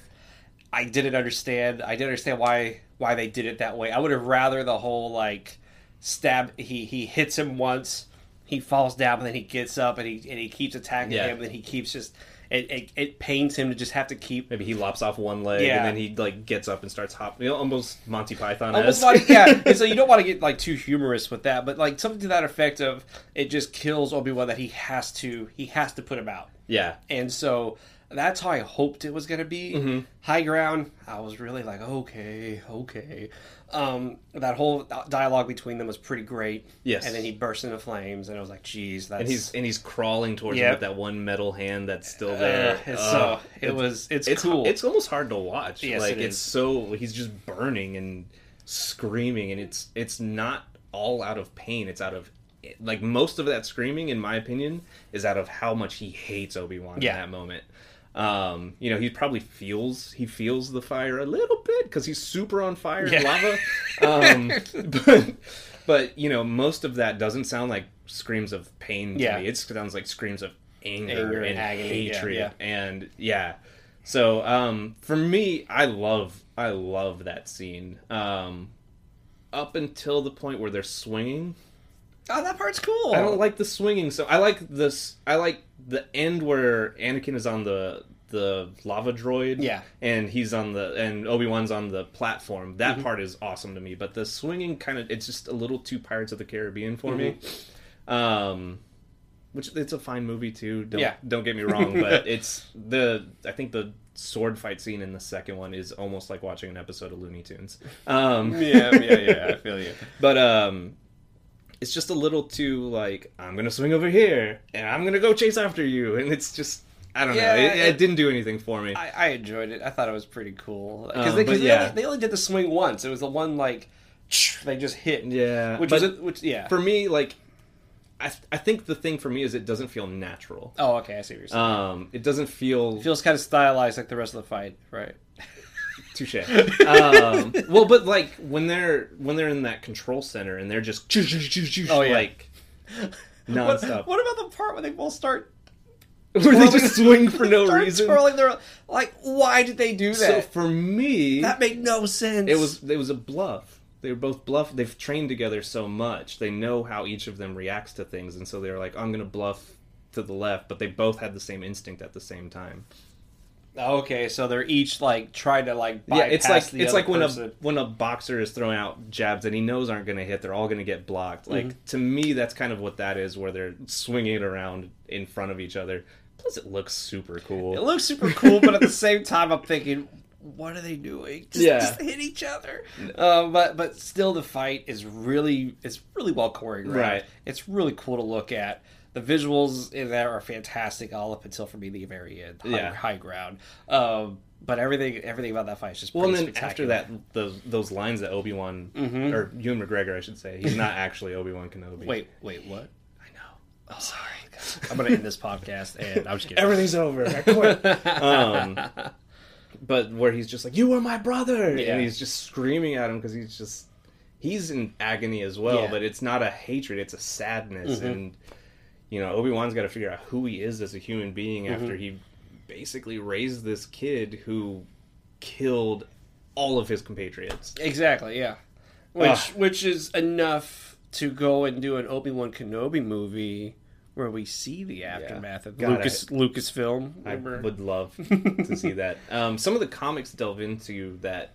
I didn't understand. I didn't understand why why they did it that way. I would have rather the whole like stab. He he hits him once, he falls down, and then he gets up and he and he keeps attacking Yeah. him. And then he keeps just it, it it pains him to just have to keep. Maybe he lops off one leg Yeah. and then he like gets up and starts hopping. You know, almost Monty Python. Almost like yeah, and so you don't want to get like too humorous with that, but like something to that effect of it just kills Obi Wan that he has to he has to put him out. yeah. And so that's how I hoped it was going to be. Mm-hmm. High ground, I was really like, okay, okay. Um, that whole dialogue between them was pretty great. Yes. And then he burst into flames, and I was like, geez, that's. And he's and he's crawling towards Yep. him with that one metal hand that's still there. Uh, it's Ugh. so it was it's, it's cool. It's almost hard to watch. Yes, like it it's so he's just burning and screaming, and it's it's not all out of pain. It's out of like most of that screaming, in my opinion, is out of how much he hates Obi Wan Yeah. in that moment. Um, you know, he probably feels he feels the fire a little bit because he's super on fire Yeah. lava. Um, but but you know, most of that doesn't sound like screams of pain to Yeah. me. It sounds like screams of anger, Anger and and agony, hatred yeah. and yeah so um for me i love i love that scene um up until the point where they're swinging oh, that part's cool. i don't like the swinging so i like this i like the end where anakin is on the the lava droid Yeah. and he's on the and obi-wan's on the platform Mm-hmm. that part is awesome to me but the swinging kind of it's just a little too pirates of the caribbean for me Mm-hmm. um which it's a fine movie too. Don't, Yeah. don't get me wrong, but it's the I think the sword fight scene in the second one is almost like watching an episode of Looney Tunes. Um, yeah, yeah, yeah. I feel you. but um, it's just a little too like I'm gonna swing over here and I'm gonna go chase after you, and it's just I don't Yeah, know. It, it- it didn't do anything for me. I, I enjoyed it. I thought it was pretty cool because Um, they, but 'cause they, yeah. only, they only did the swing once. It was the one like they just hit. yeah, which was which yeah. for me like. I, I think the thing for me is it doesn't feel natural. oh, okay, I see what you're saying. Um, it doesn't feel It feels kind of stylized like the rest of the fight, right? Touche. um, well, but like when they're when they're in that control center and they're just Oh, yeah. like What, nonstop. what about the part where they both start Where they just swing for no reason. twirling their like? Why did they do that? So for me, that made no sense. it was it was a bluff. They were both bluff. They've trained together so much. They know how each of them reacts to things, and so they were like, "I'm gonna bluff to the left," but they both had the same instinct at the same time. Okay. So they're each like trying to like yeah, it's like it's like when person. a when a boxer is throwing out jabs that he knows aren't going to hit, they're all going to get blocked. Like Mm-hmm. to me, that's kind of what that is, where they're swinging it around in front of each other. Plus, it looks super cool. It looks super cool, but at the same time, I'm thinking, what are they doing? Just, Yeah. just hit each other. Uh, but but still, the fight is really it's really well choreographed. Right. It's really cool to look at. The visuals in there are fantastic, all up until for me the very end. High, Yeah. high ground. Um, but everything everything about that fight is just well, and then after that, those those lines that Obi Wan Mhm. or Ewan McGregor, I should say, he's not actually Obi Wan Kenobi. Wait, wait, what? I know. I'm sorry. I'm gonna end this podcast, and I'm just kidding. Everything's over. I quit. um, but where he's just like, "You were my brother," Yeah. and he's just screaming at him because he's just he's in agony as well. Yeah. But it's not a hatred; it's a sadness, Mhm. and you know Obi Wan's got to figure out who he is as a human being Mm-hmm. after he basically raised this kid who killed all of his compatriots. Exactly, yeah. Which Ugh. which is enough to go and do an Obi Wan Kenobi movie where we see the aftermath of God, Lucas Lucasfilm. I would love to see that. Um, some of the comics delve into that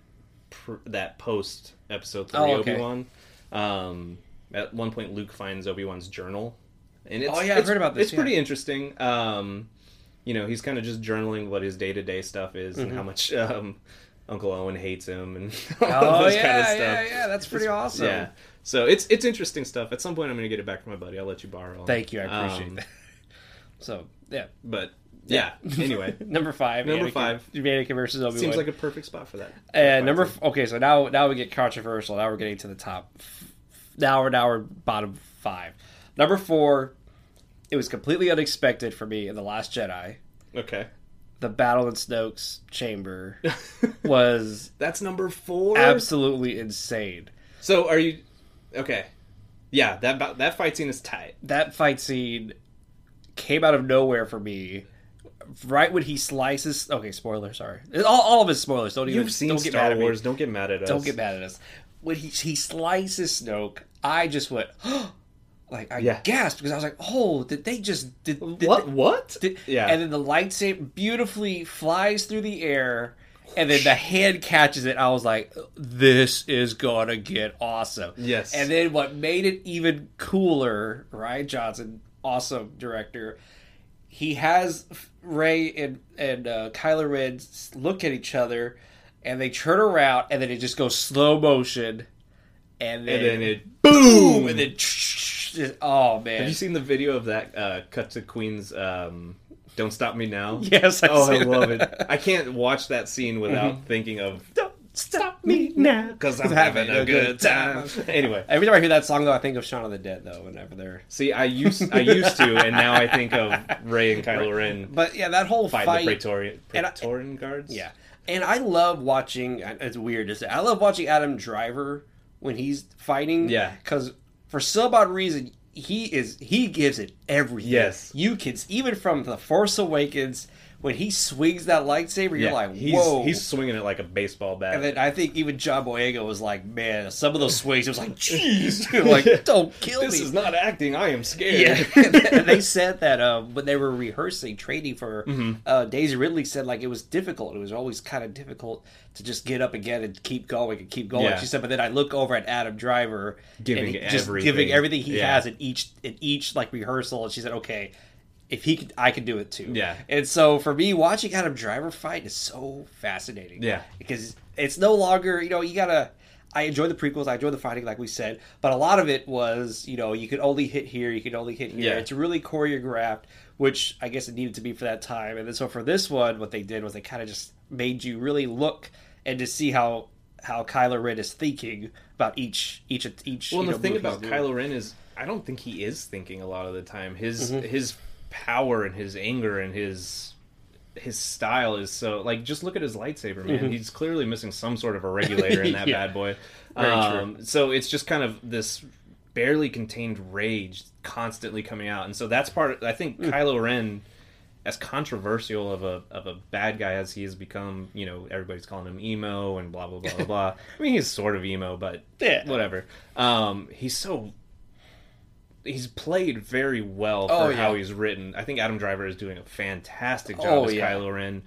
pr- that post episode three Oh, okay. Obi Wan. Um, at one point, Luke finds Obi Wan's journal, and it's, Oh, yeah, I've it's- heard about this, It's pretty interesting. Um, you know, he's kind of just journaling what his day to day stuff is Mm-hmm. and how much um, Uncle Owen hates him and Oh all this yeah, kind of stuff. yeah, yeah. That's pretty awesome. Yeah. So it's it's interesting stuff. At some point, I'm going to get it back from my buddy. I'll let you borrow. Thank you. I appreciate Um, that. So yeah, But yeah. Anyway, number five. Number Anakin- five. Anakin versus Obi Wan. seems like a perfect spot for that. And number f- okay, so now now we get controversial. Now we're getting to the top. Now we're now we're bottom five. Number four, it was completely unexpected for me in the Last Jedi. Okay. The battle in Snoke's chamber was That's number four. absolutely insane. So are you? Okay. Yeah, that that fight scene is tight. That fight scene came out of nowhere for me. Right when he slices, okay, spoiler, sorry. All, all of his spoilers. Don't even You've seen don't get Star mad at me. Wars. Don't get mad at us. Don't get mad at us. When he he slices Snoke, I just went like I Yeah. gasped because I was like, "Oh, did they just did, did What? they- What? did- yeah. And then the lightsaber beautifully flies through the air, and then the hand catches it. I was like, "This is gonna get awesome." Yes. And then what made it even cooler, Rian Johnson, awesome director. He has Rey and and uh, Kylo Ren look at each other, and they turn around, and then it just goes slow motion, and then, and then it boom, and then oh man, Have you seen the video of that uh, cut to Queen's um, "Don't Stop Me Now"? Yes, I've oh, I love it. it. I can't watch that scene without thinking of Don't stop me now because I'm having a good time. anyway, Every time I hear that song, though, I think of Shaun of the Dead, though. Whenever they're, see, I used I used to, and now I think of Rey and Kylo Ren but yeah, that whole fight, fight, the Praetorian, and I- Praetorian guards. yeah. And I love watching. It's weird to say. I love watching Adam Driver when he's fighting. Yeah. because for some odd reason, he is he gives it everything. Yes. you can even from the Force Awakens when he swings that lightsaber, you're Yeah, like, whoa. he's swinging it like a baseball bat. And then I think even John Boyega was like, man, some of those swings, it was like, jeez, like, don't kill this me. This is not acting. I am scared. Yeah, and they said that uh, when they were rehearsing training for Mm-hmm. uh, Daisy Ridley said like it was difficult. It was always kind of difficult to just get up again and keep going and keep going. Yeah. She said, but then I look over at Adam Driver, Giving and he- just everything. giving everything he has in each in each like rehearsal, and she said, okay. If he could, I could do it too. Yeah. And so for me, watching Adam Driver fight is so fascinating. Yeah. Because it's no longer, you know, you gotta. I enjoy the prequels. I enjoy the fighting, like we said, but a lot of it was, you know, you could only hit here, you could only hit here. Yeah. It's really choreographed, which I guess it needed to be for that time. And then so for this one, what they did was they kind of just made you really look and to see how how Kylo Ren is thinking about each each each. Well, you the know, thing about. Kylo Ren is, I don't think he is thinking a lot of the time. His Mm-hmm. his power and his anger and his his style is so like just look at his lightsaber, man. He's clearly missing some sort of a regulator in that Mm-hmm. Yeah. bad boy. Um, So it's just kind of this barely contained rage constantly coming out, and so that's part. I think Mm. Kylo Ren. As controversial of a of a bad guy as he has become, you know, everybody's calling him emo and blah blah blah blah blah. I mean, he's sort of emo, but Yeah. whatever. Um, he's so he's played very well oh, for Oh, yeah. how he's written. I think Adam Driver is doing a fantastic oh, job Oh, as yeah. Kylo Ren.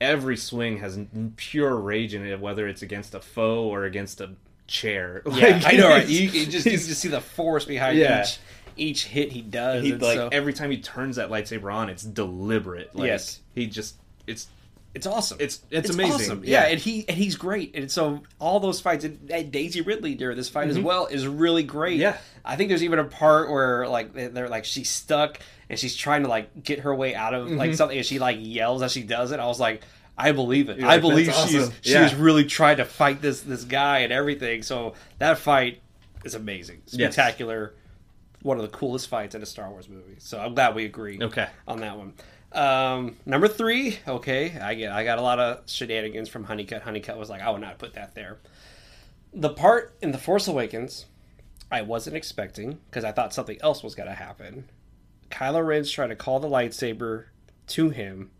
Every swing has pure rage in it, whether it's against a foe or against a chair. Yeah, Like, I know, right? You, you just you just see the force behind Yeah. each each hit he does. he like so- every time he turns that lightsaber on, it's deliberate. Like, Yes. he just it's It's awesome. It's- it's amazing. awesome. Yeah. Yeah. and he and he's great. And so all those fights and, and Daisy Ridley during this fight as Mm-hmm. well is really great. Yeah. I think there's even a part where like they- they're like she's stuck and she's trying to like get her way out of like something and she like yells as she does it. I was like. I believe it. Mm-hmm. You're I like, believe "That's she's awesome." she Yeah. really trying to fight this this guy and everything. So that fight is amazing, Yes. spectacular. One of the coolest fights in a Star Wars movie. So I'm glad we agree Okay. on that one. Um, number three, okay, I get I got a lot of shenanigans from Honeycutt. Honeycutt was like, I would not put that there. The part in The Force Awakens, I wasn't expecting because I thought something else was going to happen. Kylo Ren's trying to call the lightsaber to him.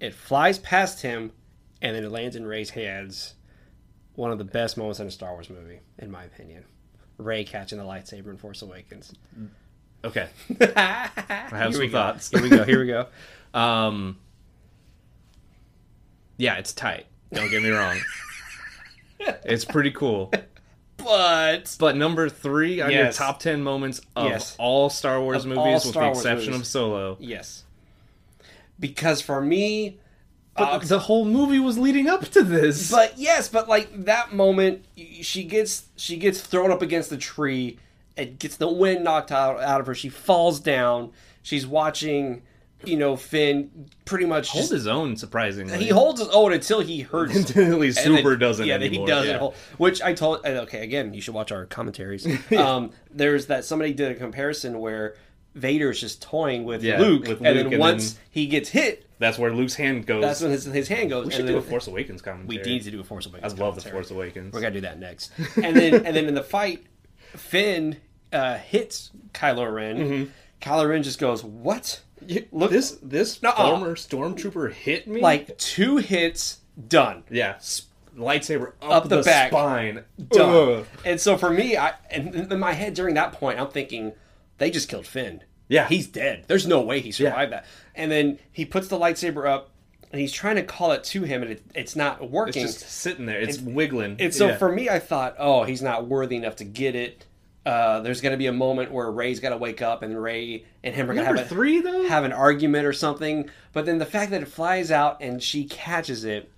It flies past him, and then it lands in Rey's hands. One of the best moments in a Star Wars movie, in my opinion. Rey catching the lightsaber in Force Awakens. Okay. I have some thoughts. Here we go. Here we go. Um, yeah, it's tight. Don't get me wrong. it's pretty cool. But But number three on your top ten moments of Yes. all Star Wars Of movies, all with the Wars exception movies. of Solo. yes, because for me, But the whole movie was leading up to this. But yes, but like that moment, she gets she gets thrown up against the tree. It gets the wind knocked out out of her. She falls down. She's watching, you know, Finn pretty much hold just, his own surprisingly. he holds his own until he hurts. Until he super then- doesn't Yeah, then he doesn't. yeah. hold- Which I told. Okay, again, you should watch our commentaries. um, there's that somebody did a comparison where Vader is just toying with Yeah, Luke, with and Luke, then and once then- he gets hit, That's where Luke's hand goes. that's when his, his hand goes. we should and do a Force Awakens commentary. We need to do a Force Awakens. I love the. Force Awakens. We're gonna do that next. And then and then in the fight, Finn uh, hits Kylo Ren. Mm-hmm. Kylo Ren just goes, "What?" You, Look, this this Nuh-uh. former stormtrooper hit me Like two hits, done. yeah, s- lightsaber up, Up the back. spine, done. Ugh. And so for me, I and in my head during that point, I'm thinking they just killed Finn. Yeah. he's dead. There's no way he survived that. And then he puts the lightsaber up, and he's trying to call it to him, and it, it's not working. It's just sitting there. It's wiggling. And so Yeah. for me, I thought, oh, he's not worthy enough to get it. Uh, there's going to be a moment where Rey's got to wake up, and Rey and him are going to have, a- three though. have an argument or something. But then the fact that it flies out and she catches it,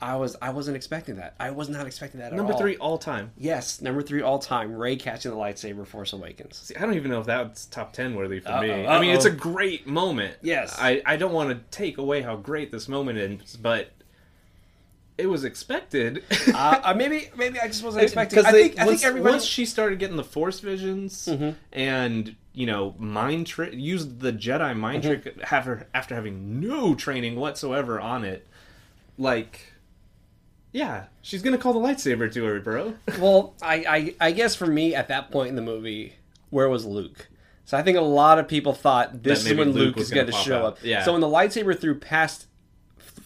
I was I wasn't expecting that. I was not expecting that at number all. three all time. Yes, number three all time. Rey catching the lightsaber, Force Awakens. See, I don't even know if that's top ten worthy for Uh-oh, me. I mean, it's a great moment. Yes. I I don't want to take away how great this moment is, but it was expected. uh, uh, maybe maybe I just wasn't expecting. I think I once, think everybody. once she started getting the force visions and you know mind trick, used the Jedi mind trick after after having no training whatsoever on it, like. Yeah, she's gonna call the lightsaber to her, bro. Well, I, I I guess for me at that point in the movie, where was Luke? So I think a lot of people thought this is when Luke Luke, is going to show out. up. Yeah. So when the lightsaber threw past,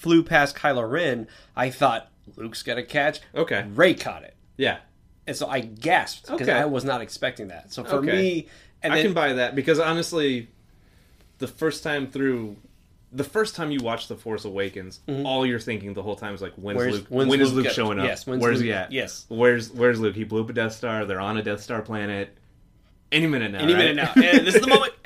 flew past Kylo Ren, I thought Luke's to catch. Okay. Rey caught it, Yeah, and so I gasped because Okay. I was not expecting that. So for Okay. me, and I then can buy that because honestly, the first time through, the first time you watch The Force Awakens, mm-hmm. all you're thinking the whole time is like, when's, Where's- Luke? when's when is Luke Luke showing up? yes, when's where's Luke- he at? yes. Where's Where's Luke? He blew up a Death Star. They're on a Death Star planet. Any minute now. any right? minute now, this is the moment.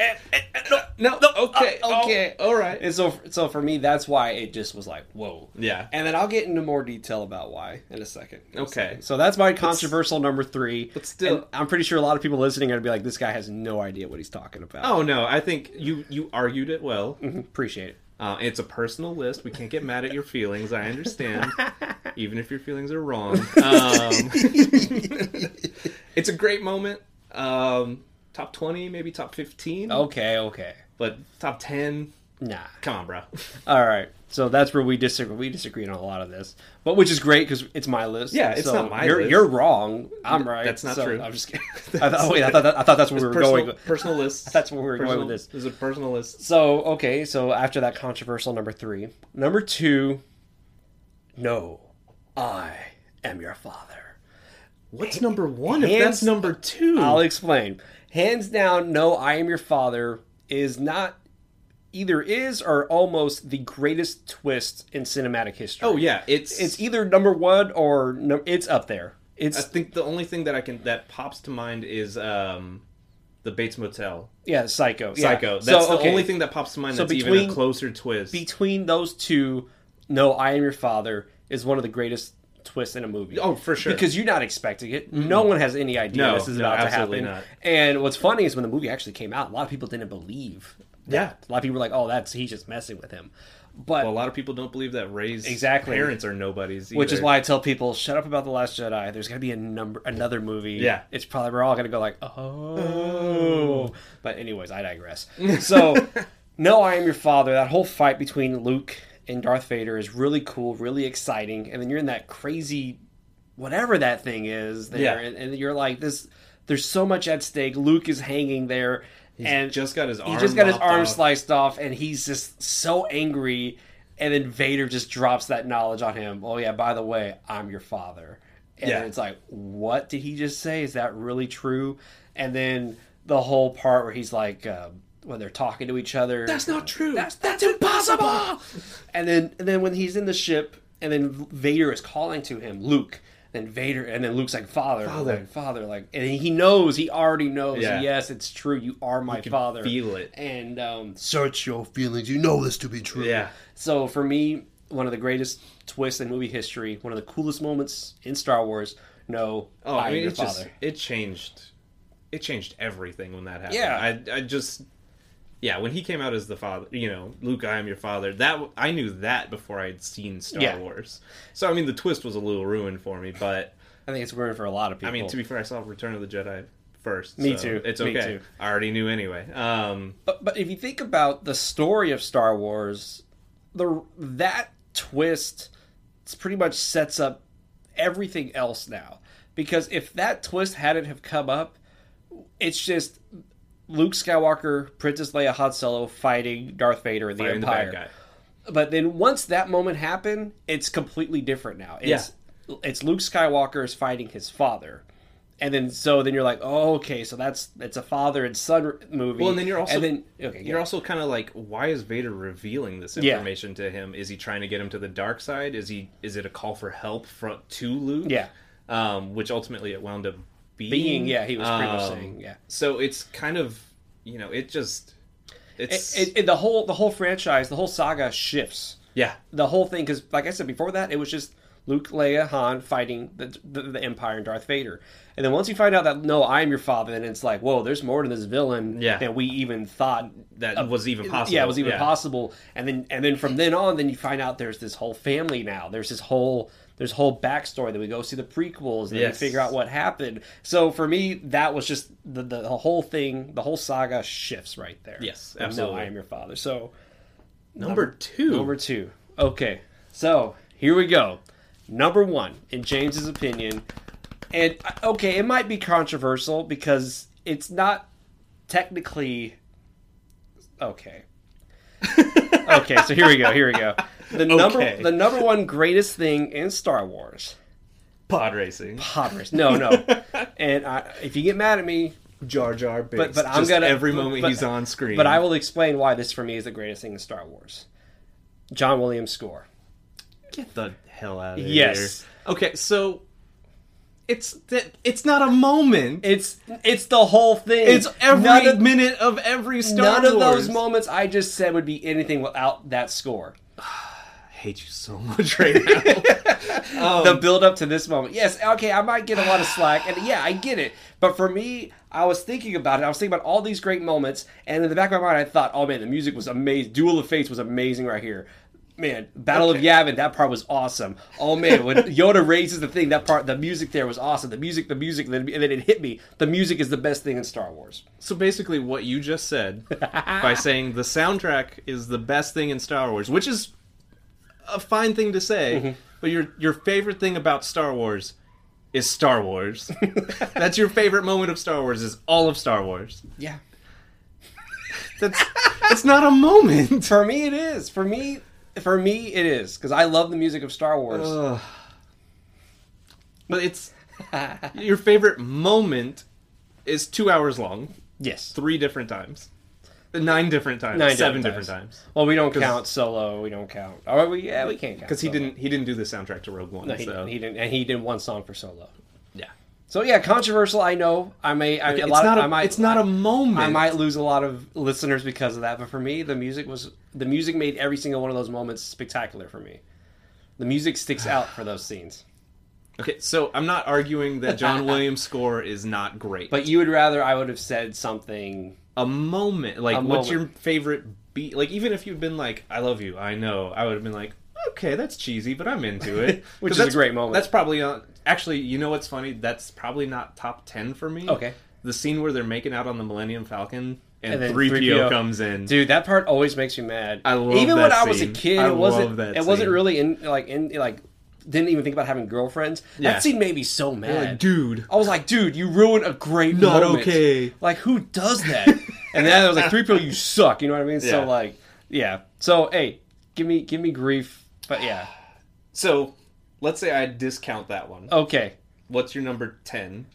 No, No. no, Okay. uh, okay. All right. And so, so for me, that's why it just was like, whoa. Yeah. And then I'll get into more detail about why in a second. In a Okay. second. So that's my controversial number three. but still- And I'm pretty sure a lot of people listening are gonna be like, this guy has no idea what he's talking about. Oh no! I think you you argued it well. appreciate it. Uh, it's a personal list. We can't get mad at your feelings. I understand, even if your feelings are wrong. Um, it's a great moment. Um, top twenty, maybe top fifteen, Okay, okay. but top ten. Nah. Come on, bro. All right. So that's where we disagree. We disagree on a lot of this, but which is great because it's my list. Yeah, it's So not my you're, list. You're wrong. I'm right. That's not So true. I'm just kidding. I thought, wait, I thought, that, I thought that's where we were personal, going. personal list. That's where we were going personal, with this. This is a personal list. So okay, so after that controversial number three, number two, no, I am your father. What's number one? If Hands- that's number two, I'll explain. Hands down, no, I am your father is not either is or almost the greatest twist in cinematic history. oh yeah, it's it's either number one or no, it's up there. It's I think the only thing that I can that pops to mind is um, the Bates Motel. yeah, Psycho. Yeah. Psycho. That's So, the okay, only thing that pops to mind So that's even between- a closer twist. between those two. No, I am your father is one of the greatest twists in a movie. Oh, for sure. because you're not expecting it. Mm-hmm. No one has any idea No, this is no, about to happen. not. And what's funny is when the movie actually came out, a lot of people didn't believe. Yeah. that. a lot of people were like, "Oh, that's he's just messing with him." But well, a lot of people don't believe that Rey's Exactly. parents are nobodies. which is why I tell people, "Shut up about the Last Jedi." There's gonna be a number, another movie. Yeah. it's probably we're all gonna go like, "Oh." oh. But anyways, I digress. So, no, I am your father. That whole fight between Luke and Darth Vader is really cool, really exciting, and then you're in that crazy, whatever that thing is there, Yeah. and, and you're like this. There's so much at stake. Luke is hanging there, and just got his he arm just got his arm off. sliced off, and he's just so angry. And then Vader just drops that knowledge on him. Oh yeah, by the way, I'm your father. And Yeah. it's like, what did he just say? Is that really true? And then the whole part where he's like, uh, when they're talking to each other, That's not true. That's that's impossible. And then and then when he's in the ship, and then Vader is calling to him, Luke. Then Vader, and then Luke's like, "Father, Father. like, father," like, and he knows, he already knows. Yeah. Yes, it's true. You are my father. feel it. And um, Search your feelings. You know this to be true. Yeah. so for me, one of the greatest twists in movie history, one of the coolest moments in Star Wars. No, Oh, I I am mean, your it just it changed, it changed everything when that happened. Yeah. I I just yeah when he came out as the father, you know, Luke, I am your father. That I knew that before I had seen Star Yeah. Wars. So I mean, the twist was a little ruined for me, but I think it's ruined for a lot of people. I mean, to be fair, I saw Return of the Jedi first. Me so too. It's Me okay. too. I already knew anyway. Um, But, but if you think about the story of Star Wars, the that twist it's pretty much sets up everything else now. Because if that twist hadn't have come up, it's just Luke Skywalker, Princess Leia, Han Solo fighting Darth Vader and the fighting the Empire. bad. But then once that moment happened, it's completely different now. It's it's Luke Skywalker is fighting his father. And then so then you're like, oh, okay, so that's it's a father and son movie. Well, and then you're also- and then okay, You're also kind of like, why is Vader revealing this Yeah. information to him? Is he trying to get him to the dark side? Is he? Is it a call for help from to Luke? Yeah. Um, which ultimately it wound up being. being yeah, he was pretty much Um, saying yeah. So it's kind of, you know, it just, it's It, it, the whole the whole franchise, the whole saga shifts. yeah, The whole thing, because like I said before that, it was just Luke, Leia, Han fighting the, the the Empire and Darth Vader. And then once you find out that no, I'm your father, then it's like, whoa, there's more to this villain Yeah. than we even thought that was even possible. Yeah, it was even possible. And then and then from then on, then you find out there's this whole family now. There's this whole there's whole backstory that we go see the prequels and Yes. we figure out what happened. So for me, that was just the the, the whole thing. The whole saga shifts right there. Yes, absolutely. No, I am your father. So Number two. number two. Okay, so here we go. Number one, in James's opinion, and uh, okay, it might be controversial because it's not technically okay. okay, so here we go. Here we go. The number Okay. the number one greatest thing in Star Wars. pod racing. Pod race. No, no. and I, if you get mad at me, Jar Jar Binks. but but I'm Just gonna every moment but- he's on screen. But I will explain why this for me is the greatest thing in Star Wars. John Williams score. get the hell out of Yes. here. Yes. Okay, so it's that it's not a moment. It's it's the whole thing. It's every none of, minute of every Star none of Wars. those moments I just said would be anything without that score. Hate you so much right now. Um, the build up to this moment. Yes, okay, I might get a lot of slack, and yeah, I get it. But for me, I was thinking about it. I was thinking about all these great moments, and in the back of my mind, I thought, oh man, the music was amazing. Duel of Fates was amazing right here. Man, Battle of Yavin, that part was awesome. Oh man, when Yoda raises the thing, that part, the music there was awesome. The music, the music, and then it hit me. The music is the best thing in Star Wars. so basically, what you just said by saying the soundtrack is the best thing in Star Wars, which is a fine thing to say, Mm-hmm. but your your favorite thing about Star Wars is Star Wars. That's your favorite moment of Star Wars is all of Star Wars. Yeah. That's it's not a moment. For me, it is. For me, for me, it is because I love the music of Star Wars. Ugh. But it's your favorite moment is two hours long, yes, three different times, nine different times, Nine seven different times. Well, we don't count Solo. We don't count. Oh, we, yeah, we can't count Because he Solo. didn't he didn't do the soundtrack to Rogue One. No, he, so didn't. he didn't, and he did one song for Solo. yeah, So yeah, controversial. I know. I may. I, a it's lot not of, a I might. it's not a moment. I might lose a lot of listeners because of that, but for me, the music was the music made every single one of those moments spectacular for me. The music sticks out for those scenes. Okay, so I'm not arguing that John Williams' score is not great, But you would rather I would have said something. A moment like A what's moment. your favorite beat? Like even if you'd been like, "I love you," I know, I would have been like, "Okay, that's cheesy, but I'm into it." Which is a great moment. That's probably uh, actually, you know what's funny? That's probably not top ten for me. Okay. the scene where they're making out on the Millennium Falcon and, And then 3PO, 3PO comes in. Dude, that part always makes me mad. I love Even when I was a kid, I it wasn't. love that it wasn't really in like in like. Didn't even think about having girlfriends. Yeah. That scene made me so mad. like, dude, I was like, dude, you ruined a great Not moment. okay. Like, who does that? and then I was like, three people, you suck. You know what I mean? So like, yeah. So hey, give me give me grief. But yeah, So let's say I discount that one. okay. What's your number ten?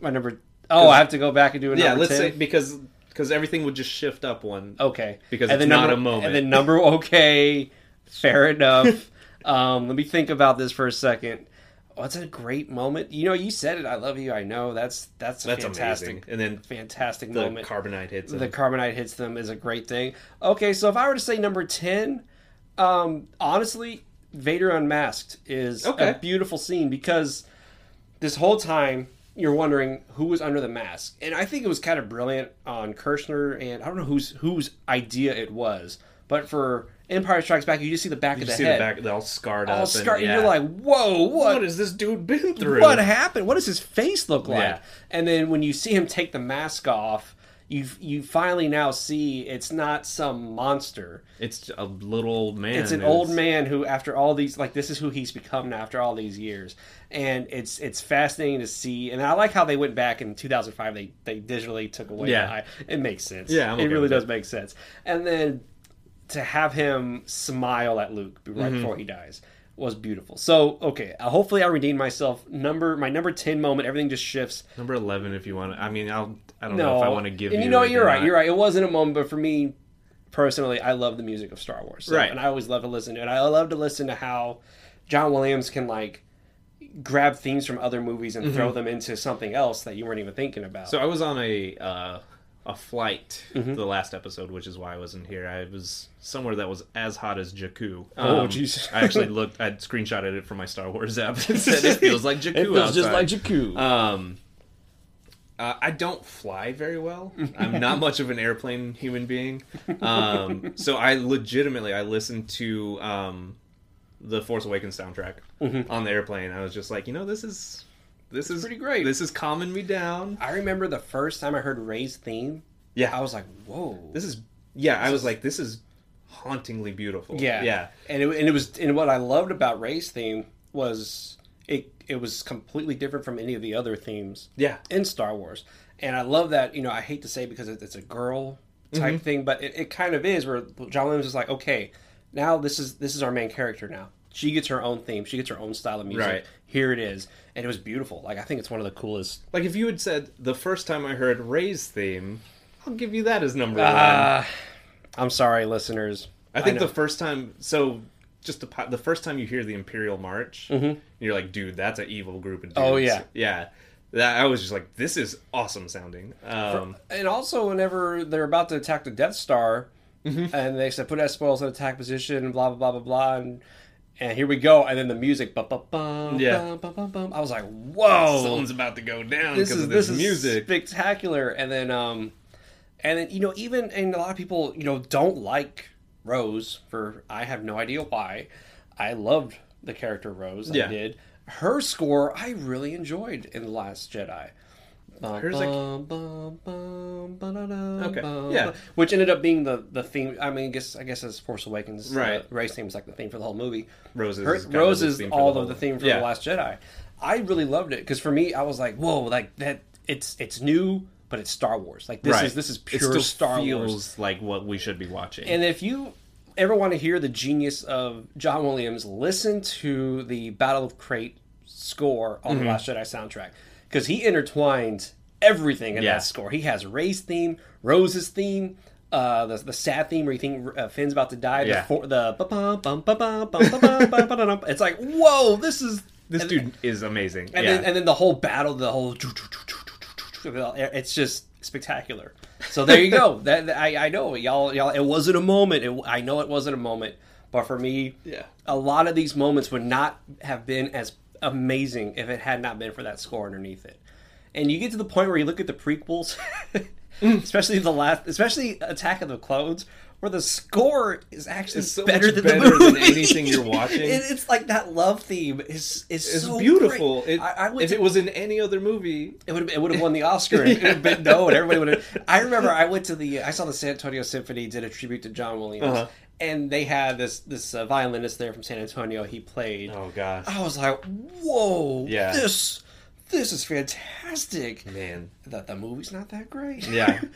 My number. Oh, I have to go back and do a Yeah, let's 10? say because because everything would just shift up one. Okay. Because and it's not number, a moment. And then number okay, fair enough. um, let me think about this for a second. What's a great moment? You know, you said it. I love you. I know. That's that's That's fantastic, amazing. And then fantastic the moment. carbonite hits him. the carbonite hits them is a great thing. Okay, so if I were to say number ten, um, honestly, Vader Unmasked is Okay. a beautiful scene because this whole time you're wondering who was under the mask, and I think it was kind of brilliant on Kershner, and I don't know whose whose idea it was, but for Empire Strikes Back, you just see the back You of the see head, the back, they're all scarred all up. scarred, and, yeah. you're like, "Whoa, what? what has this dude been through? what happened? What does his face look like?" Yeah. And then when you see him take the mask off, you you finally now see it's not some monster. It's a little old man. It's an who's- old man who, after all these, like this is who he's become now after all these years, and it's it's fascinating to see. And I like how they went back in 2005. They they digitally took away Yeah. the eye. It makes sense. Yeah, I'm it really does it. make sense. And then to have him smile at Luke right Mm-hmm. before he dies was beautiful. So okay, uh, hopefully I redeemed myself. Number my number ten moment, everything just shifts. Number eleven, if you want. to I mean, I'll. I don't know if I want to give and you. you know you're right. not. You're right. It wasn't a moment, but for me personally, I love the music of Star Wars. So, Right. and I always love to listen to it. I love to listen to how John Williams can like grab themes from other movies and throw them into something else that you weren't even thinking about. Mm-hmm. So I was on a uh, a flight Mm-hmm. the last episode, which is why I wasn't here. I was somewhere that was as hot as Jakku. Oh, Um, jeez. I actually looked. I screenshotted it from my Star Wars app. and said it feels like Jakku. outside. Just like Jakku. Um, uh, I don't fly very well. I'm not much of an airplane human being. Um, so I legitimately I listened to um, the Force Awakens soundtrack on the airplane. I was just like, you know, this is this is pretty great. This is calming me down. I remember the first time I heard Rey's theme, Yeah, I was like, "Whoa!" this is yeah. I was like, this is hauntingly beautiful. Yeah, yeah. And it, and it was and what I loved about Rey's theme was it it was completely different from any of the other themes. Yeah. in Star Wars, and I love that. You know, I hate to say because it's a girl type Mm-hmm. thing, but it, it kind of is. Where John Williams is like, okay, now this is this is our main character now. She gets her own theme. She gets her own style of music. Right. Here it is, and it was beautiful. Like I think it's one of the coolest. Like if you had said the first time I heard Rey's theme, I'll give you that as number one. Uh, I'm sorry, listeners. I think know. the first time, so just the the first time you hear the Imperial March, you're like, dude, that's an evil group of dudes. Mm-hmm. Oh, yeah. yeah. That I was just like, this is awesome sounding. Um, And also, whenever they're about to attack the Death Star, Mm-hmm. and they said put S-foils in attack position, blah blah blah blah blah, and and here we go, and then the music, bum, bum, bum, Yeah. bum, bum, bum. I was like, whoa, something's about to go down because of this, this is music. spectacular. And then um, and then you know even and a lot of people you know don't like Rose for I have no idea why. I loved the character Rose. Yeah. I did. Her score I really enjoyed in the Last Jedi. Like- ba-da-dum, Okay, yeah. Which ended up being the the theme. I mean, I guess I guess as Force Awakens, Right. Uh, Rey's theme is like the theme for the whole movie. Roses Her, is of the theme for all the of the theme for Yeah. the Last Jedi. I really loved it because for me, I was like, whoa, like that. It's it's new, but it's Star Wars. Like this right. is this is it pure still Star feels Wars. like what we should be watching. And if you ever want to hear the genius of John Williams, listen to the Battle of Crait score on Mm-hmm. the Last Jedi soundtrack because he intertwined everything in Yeah. that score. He has Rey's theme, Rose's theme. Uh, the, the sad theme where you think uh, Finn's about to die. Yeah. The, for, the it's like whoa, this is this and- dude is amazing. and yeah. then and then the whole battle, the whole it's just spectacular. So there you go. that that- I, I know y'all y'all. It wasn't a moment. It, I know it wasn't a moment, but for me, Yeah. a lot of these moments would not have been as amazing if it had not been for that score underneath it. And you get to the point where you look at the prequels, especially the last, especially Attack of the Clones, where the score is actually so better much than better than anything you're watching. It- it's like that love theme is is it's so beautiful. It, I, I if to- it was in any other movie, it would have it would have won the Oscar. and It would have been known. Everybody would have. I remember I went to the I saw the San Antonio Symphony did a tribute to John Williams, Uh-huh. And they had this this uh, violinist there from San Antonio. He played. oh gosh, I was like, whoa, Yeah. this this is fantastic. man, That the movie's not that great. yeah.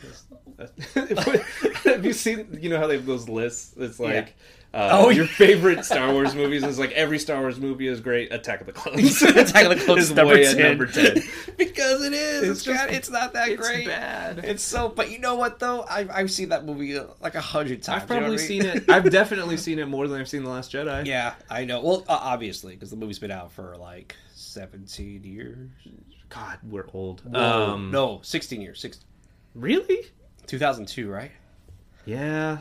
have you seen? You know how they have those lists? It's like. Uh, Oh, your favorite Star Wars movies is like every Star Wars movie is great. Attack of the Clones. Attack of the Clones is is number way at 10. number ten. because it is. It's It's, just- got- it's not that it's great. bad. It's so. But you know what though? I've I've seen that movie uh, like a hundred times. I've you know probably I mean? seen it. I've definitely seen it more than I've seen the Last Jedi. Yeah, I know. Well, uh, obviously, because the movie's been out for like seventeen years. God, we're old. Um, Um, no, sixteen years. Six, really? 2002, right? Yeah.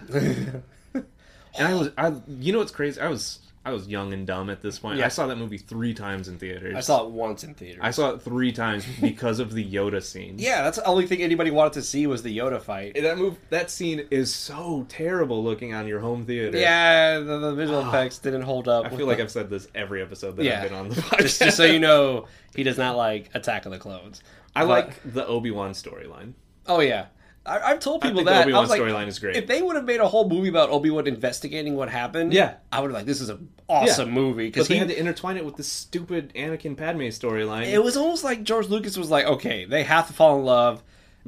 And I was, I, you know what's crazy? I was I was young and dumb at this point. Yeah. I saw that movie three times in theaters. I saw it once in theater. I saw it three times because of the Yoda scene. yeah, that's the only thing anybody wanted to see was the Yoda fight. That move, that scene is so terrible looking on your home theater. Yeah, the, the visual ah. effects didn't hold up. I feel like the- I've said this every episode that Yeah. I've been on the podcast. just, just so you know, he does not like Attack of the Clones. I But- like the Obi Wan storyline. Oh yeah, I, I've told I people the that. I Obi-Wan was like, storyline is great. If they would have made a whole movie about Obi Wan investigating what happened, Yeah. I would have like, this is an awesome movie But because they he. had to intertwine it with the stupid Anakin Padme storyline. It was almost like George Lucas was like, okay, they have to fall in love.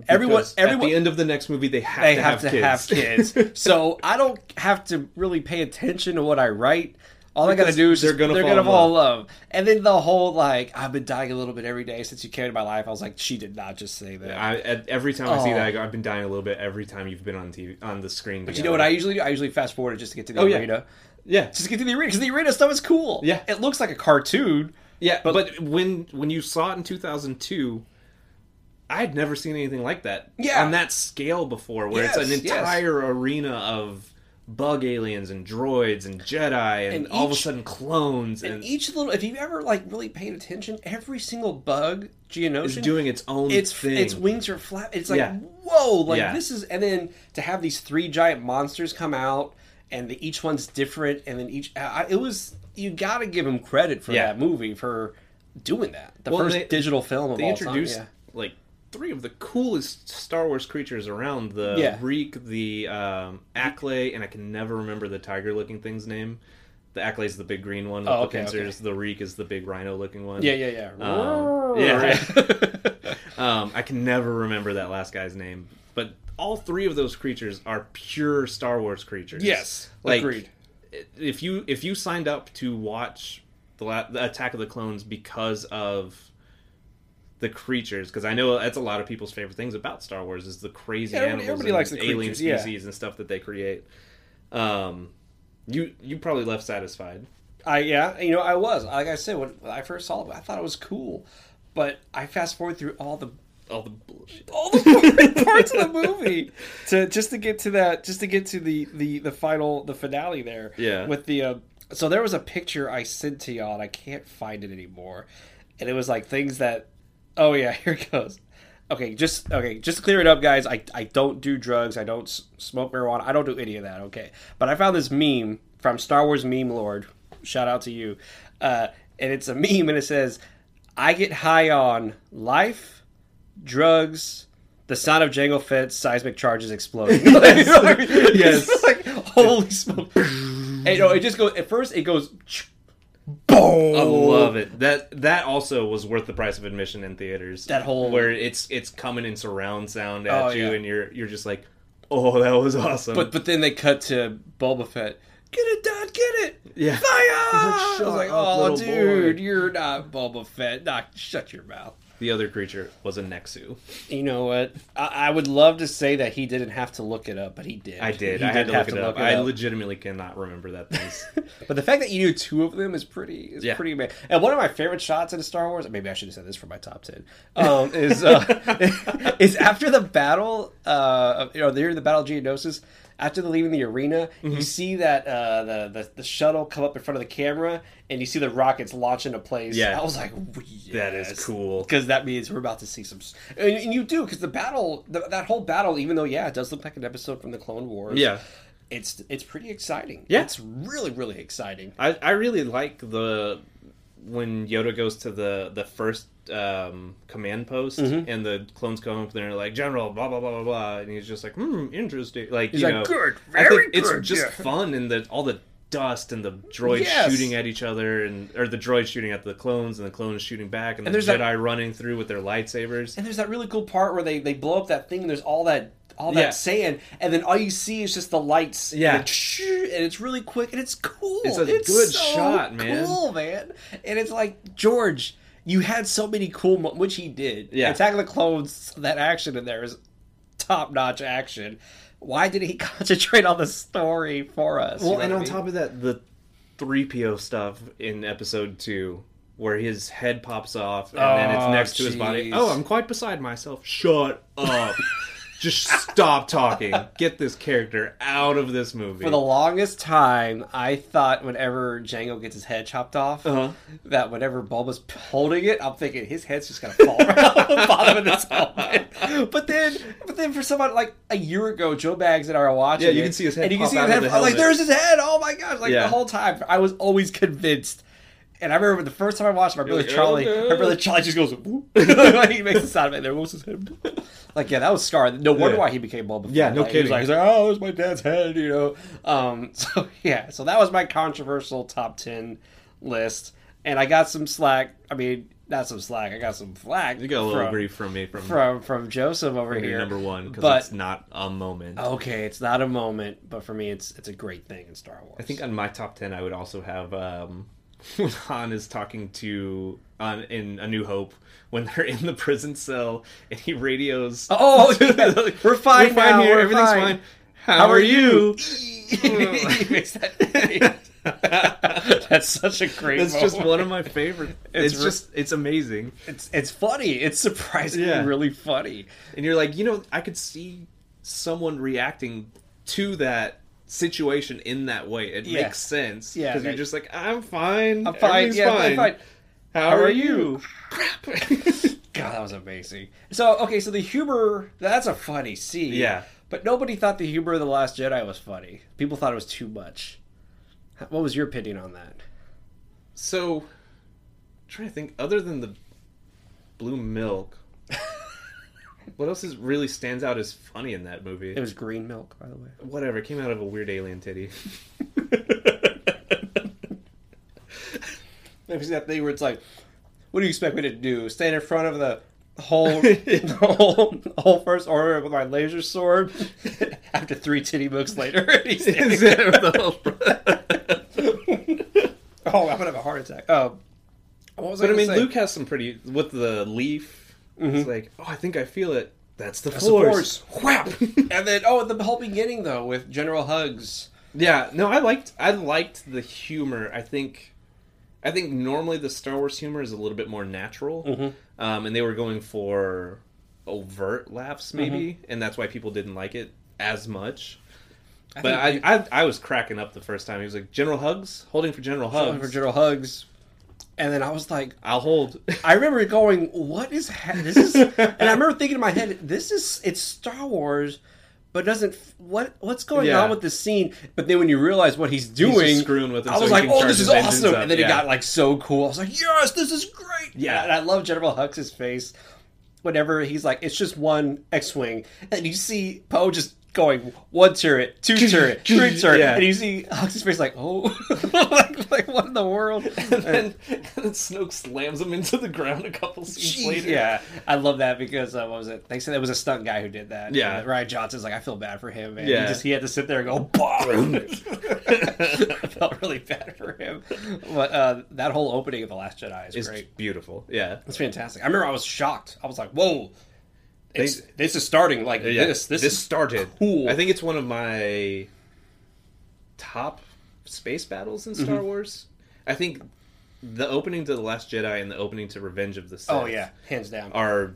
Everyone, everyone, at the end of the next movie, they have they to have, have, to kids. have kids. so I don't have to really pay attention to what I write. All I gotta do is they're just- gonna they're fall gonna in fall in love. And then the whole like I've been dying a little bit every day since you came into my life. I was like, she did not just say that. I, at, every time I see Oh. that, I oh. go, I've been dying a little bit every time you've been on TV on the screen. but you know what I usually do? I usually fast forward it just to get to the Oh, yeah. arena. Yeah, Just to get to the arena because the arena stuff is cool. Yeah. it looks like a cartoon. yeah. But- But, when when you saw it in 2002, I had never seen anything like that. Yeah. on that scale before, where Yes, it's an yes. entire arena of bug aliens and droids and Jedi and, And all of a sudden clones and, And each little, if you've ever like really paid attention, every single bug Geonosian is doing its own its thing. its wings are flat. It's like Yeah. whoa, like Yeah. this is, and then to have these three giant monsters come out, and the, each one's different, and then each I, it was you got to give them credit for Yeah. that movie for doing that. The Well, first they- digital film of they all introduced time. like three of the coolest Star Wars creatures around the Yeah. Reek, the um, Acklay, and I can never remember the tiger-looking thing's name. The Acklay is the big green one with Oh, the okay. The Reek is the big rhino-looking one. Yeah, yeah, yeah, yeah. Um, yeah. um, I can never remember that last guy's name, but all three of those creatures are pure Star Wars creatures. yes, Like, agreed. If you if you signed up to watch the, la- the Attack of the Clones because of the creatures, because I know that's a lot of people's favorite things about Star Wars is the crazy Yeah, everybody- animals everybody and likes the alien creatures, yeah. species and stuff that they create. Um, you you probably left satisfied. I yeah, you know, I was like I said when, when I first saw it, I thought it was cool, but I fast forward through all the All the bullshit. all the parts of the movie to just to get to that just to get to the the the final the finale there Yeah. with the uh, so there was a picture i sent to y'all and i can't find it anymore and it was like things that oh yeah here it goes okay just okay just to clear it up guys i, I don't do drugs i don't s- smoke marijuana i don't do any of that okay but i found this meme from star wars meme lord shout out to you uh, and it's a meme and it says i get high on life drugs, the sound of Jango Fett's seismic charges exploding. yes. It's like, holy smoke. and no, it just goes, at first it goes, boom. I love it. That that also was worth the price of admission in theaters. That whole- where it's it's coming in surround sound at Oh, you, yeah. and you're you're just like, oh, that was awesome. But but then they cut to Boba Fett. Get it, Dad, get it. Yeah. Fire! I was like, up, oh, dude, boy." you're not Boba Fett. Nah, shut your mouth. The other creature was a Nexu. You know what? I, I would love to say that he didn't have to look it up, but he did. I did. He I had to have look it up. I legitimately cannot remember that things. But the fact that you knew two of them is pretty is Yeah. pretty amazing. And one of my favorite shots in Star Wars, maybe I should have said this for my top ten, um, is uh, is after the battle. Uh, you know, they're in the battle of Geonosis. After they're leaving the arena, Mm-hmm. you see that uh, the, the the shuttle come up in front of the camera, and you see the rockets launch into place. Yeah. I was like, That is cool. because that means we're about to see some. And, and you do because the battle, the, that whole battle, even though yeah, it does look like an episode from the Clone Wars. Yeah. it's it's pretty exciting. Yeah. it's really really exciting. I, I really like the when Yoda goes to the the first um, command post Mm-hmm. and the clones come up and they're like General blah blah blah blah blah and he's just like hmm interesting like He's you like, know "Good, I very think it's just yeah." fun and the all the dust and the droids Yes. shooting at each other and or the droids shooting at the clones and the clones shooting back and, And the there's Jedi that- running through with their lightsabers And there's that really cool part where they, they blow up that thing and there's all that all that Yeah. sand and then all you see is just the lights. Yeah. And, it's, and it's really quick and it's cool. It's a good so shot, man. Cool, man. And it's like George, you had so many cool mo- which he did. Yeah. Attack of the Clones, that action in there is top notch action. Why did he concentrate on the story for us? You Well, know and on mean? top of that, the three PO stuff in episode two, where his head pops off and then it's Oh, next to his body. Oh, oh I'm quite beside myself. Shut up. Just stop talking. Get this character out of this movie. For the longest time, I thought whenever Jango gets his head chopped off, Uh-huh. that whenever Boba's holding it, I'm thinking his head's just gonna fall right out the bottom of this helmet. But then, but then for someone like a year ago, Joe Bags and I were watching. Yeah, you it, can see his head and you can see his head. the like, there's his head. Oh my gosh! Like Yeah. the whole time, I was always convinced. And I remember the first time I watched my brother like, Charlie, "Oh, no." my brother Charlie just goes, like he makes the sound of it. There, what's his head? Like, yeah, that was Scar. No wonder Yeah. why he became Boba. Yeah, no Like, he was kidding. like, he's like, oh, there's my dad's head, you know. Um, so yeah, so that was my controversial top ten list, and I got some slack. I mean, not some slack. I got some flack. you got a little from, grief from me from, from from Joseph over here. number one because it's not a moment. okay, it's not a moment, but for me, it's it's a great thing in Star Wars. I think on my top ten, I would also have um, when Han is talking to on in A New Hope when they're in the prison cell and he radios. Oh, oh yeah. We're fine now, here. we're Everything's fine. fine. How, are you? He That's such a great. That's just one of my favorite. It's It's, re- just it's amazing, It's it's funny. It's surprisingly Yeah. really funny. and you're like, you know, I could see someone reacting to that situation in that way. It Yeah. makes sense. Yeah, because you're just like, I'm fine. I'm fine. Yeah, fine. I'm fine. How, How are are you? God, that was amazing. So okay, so the humor that's a funny scene. Yeah. But nobody thought the humor of the Last Jedi was funny. People thought it was too much. What was your opinion on that? So, I'm trying to think. Other than the blue milk, what else is really stands out as funny in that movie? It was green milk, by the way. Whatever. It came out of a weird alien titty. It was that thing where it's like, what do you expect me to do? Stand in front of the whole, the whole, whole first order with my laser sword? After three titty books later, he's standing Instead of the whole- Oh, I'm gonna have a heart attack. Um, what was but I gonna mean, say? Luke has some pretty with the leaf. It's mm-hmm. like, oh, I think I feel it. That's the That's the force. Whap! and then, oh, the whole beginning though with General Hugs. Yeah, no, I liked I liked the humor. I think I think normally the Star Wars humor is a little bit more natural, mm-hmm. um, and they were going for overt laughs mm-hmm. maybe, and that's why people didn't like it as much. but I, I I was cracking up the first time. He was like General Hugs, holding for General Hugs. for General Hugs, and then I was like, I'll hold. I remember going, "What is ha- this?" Is and I remember thinking in my head, "This is it's Star Wars." But doesn't what what's going Yeah. on with this scene? But then when you realize what he's doing, just screwing with it I was he like, "Oh, this is awesome!" up. And then Yeah. it got like so cool. I was like, "Yes, this is great!" Yeah. and I love General Hux's face whenever he's like, "It's just one X-wing," and you see Poe just going one turret, two turret, three turret, Yeah. and you see Hux's face like, "Oh, like, like what in the world?" and then, and then Snoke slams him into the ground a couple scenes Jeez, later. Yeah, I love that because uh, what was it? They said it was a stunt guy who did that. Yeah. And Rian Johnson's like, I feel bad for him, man. Yeah. He just he had to sit there and go, "Bah!" I felt really bad for him. But uh, that whole opening of the Last Jedi is It's great. beautiful. Yeah. It's fantastic. I remember I was shocked. I was like, "Whoa." It's, this is starting like Yeah, this. This, this is started. cool. I think it's one of my top space battles in Star Mm-hmm. Wars. I think the opening to the Last Jedi and the opening to Revenge of the Sith oh yeah, hands down. are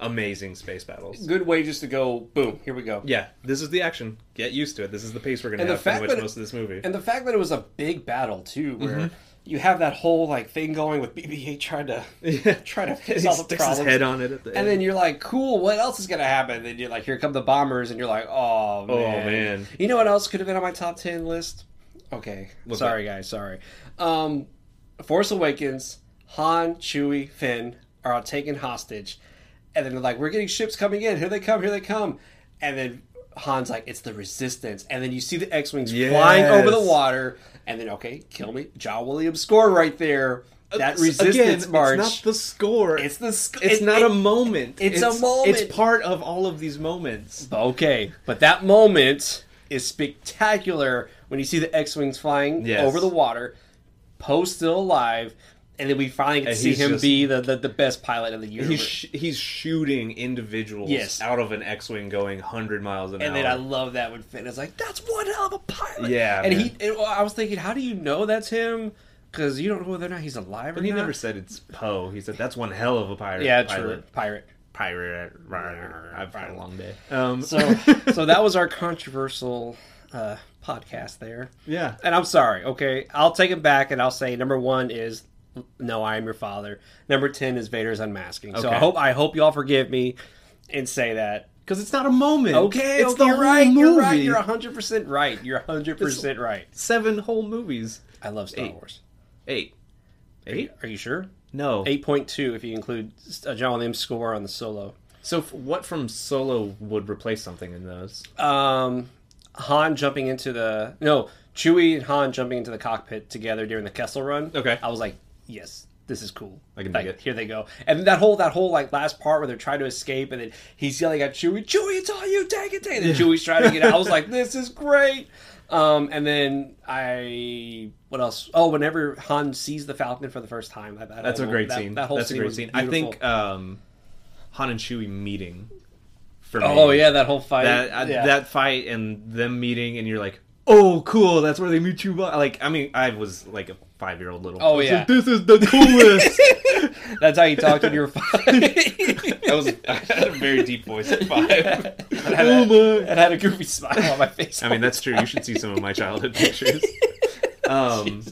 amazing space battles. Good way just to go. Boom. Here we go. Yeah, this is the action. Get used to it. This is the pace we're gonna And the have pretty fact much that- most of this movie. And the fact that it was a big battle too, where Mm-hmm. You have that whole like thing going with BB-8 trying to yeah, trying to fix all the problems. head on it at the And end. then you're like, cool, what else is gonna happen? Then you're like, here come the bombers, and you're like, oh man. Oh, man. You know what else could have been on my top ten list? Okay. What's sorry guys, sorry. Um Force Awakens, Han, Chewie, Finn are all taken hostage. And then they're like, We're getting ships coming in, here they come, here they come. And then Han's like, it's the resistance. And then you see the X Wings flying over the water, and then okay, kill me. John Williams score right there. Uh, that Again, resistance march. It's not the score. It's the sc- It's it- not it- a moment. it's a moment. It's part of all of these moments. Okay, but that moment is spectacular when you see the X-wings flying Yes. over the water. Poe's still alive, and then we finally get to see him just- be the, the, the best pilot in the universe. He's sh- he's shooting individuals Yes. out of an X-wing going 100 miles an and hour. And then I love that when Finn is like, "That's one hell of a pilot." Yeah, and man. he. And I was thinking, how do you know that's him? Because you don't know whether or not he's alive or But he not. never said it's Poe. He said that's one hell of a pirate. Yeah, pilot. true. Pirate. pirate. I've had a long day. Um, So, so that was our controversial uh, podcast there. yeah, And I'm sorry, okay? I'll take it back and I'll say number one is No, I am your father. Number ten is Vader's unmasking. So I hope I hope y'all forgive me and say that. because it's not a moment. Okay, it's okay, you're whole right. You're right. movie. You're hundred percent right. You're hundred percent right. Seven whole movies. I love Star Eight. Wars. Eight. Eight? Are you sure? No. Eight point two if you include uh, John Williams' score on the solo. So f- what from Solo would replace something in those? Um, Han jumping into the no Chewie and Han jumping into the cockpit together during the Kessel Run. Okay. I was like, yes, this is cool. I can like, dig it. Here they go, and that whole that whole like last part where they're trying to escape, and then he's yelling at Chewie, Chewie, it's all you, take it, take it. And Chewie's trying to get out. I was like, this is great. Um, and then I what else? Oh, whenever Han sees the Falcon for the first time, that, that That's a great that, scene. That whole That's scene a great scene. I think um, Han and Chewie meeting. For me. Oh yeah, that whole fight. that uh, yeah. that fight and them meeting, and you're like, oh, cool. That's where they meet you. Like, I mean, I was like a five year old little. Oh, I yeah. like, this is the coolest. That's how you talked when you were five. I was I had a very deep voice at five. had oh a- and had a goofy smile on my face. I mean, that's true. You should see some of my childhood pictures. Um,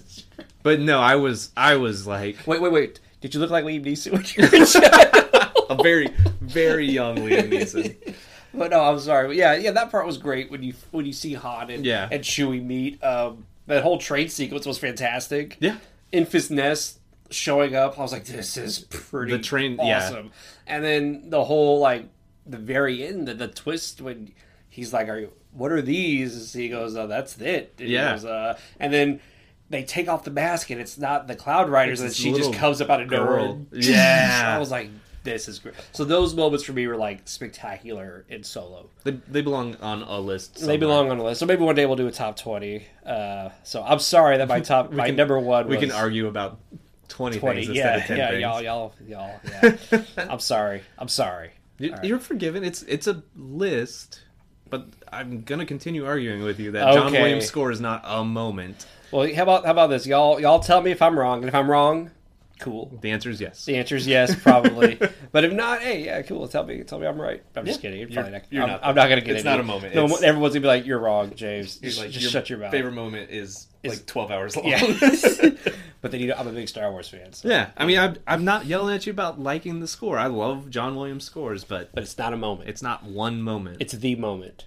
but no, I was I was like wait, wait, wait. Did you look like Liam Neeson when you were a child? a very very young Liam Neeson. but no, I'm sorry. But yeah, yeah, that part was great when you when you see Han and Yeah. and Chewie meet. Um, that whole train sequence was fantastic. Yeah. Enfys Nest showing up, I was like, this is pretty The train- yeah. awesome. And then the whole like the very end, the, the twist when he's like, "Are you? What are these?" He goes, "Oh, that's it." And Yeah. goes, uh, and then. They take off the mask and it's not the Cloud Riders, It's and she just comes up out of nowhere. Yeah. I was like, "This is great." So those moments for me were like spectacular in Solo. They, they belong on a list. They belong on a list. So maybe one day we'll do a top twenty. Uh, so I'm sorry that my top, my can- number one. We can argue about twenty, 20 things yeah instead of ten yeah things. y'all y'all y'all yeah i'm sorry i'm sorry You- All right. You're forgiven. It's it's a list, but I'm gonna continue arguing with you that John Williams' score is not a moment. well how about how about this y'all y'all tell me if i'm wrong and if i'm wrong cool The answer is yes. the answer is yes probably but if not hey yeah cool tell me tell me i'm right i'm just kidding You're You're- probably not, you're I'm, not, I'm not gonna get it. It's into not a moment. no It's- everyone's gonna be like you're wrong james He's just, like, just your shut your mouth Favorite moment is Is- like 12 hours long. yeah but then you know i'm a big star wars fan so. Yeah, I mean, I'm, I'm not yelling at you about liking the score. I love John Williams scores, but but it's not a moment it's not one moment. It's the moment.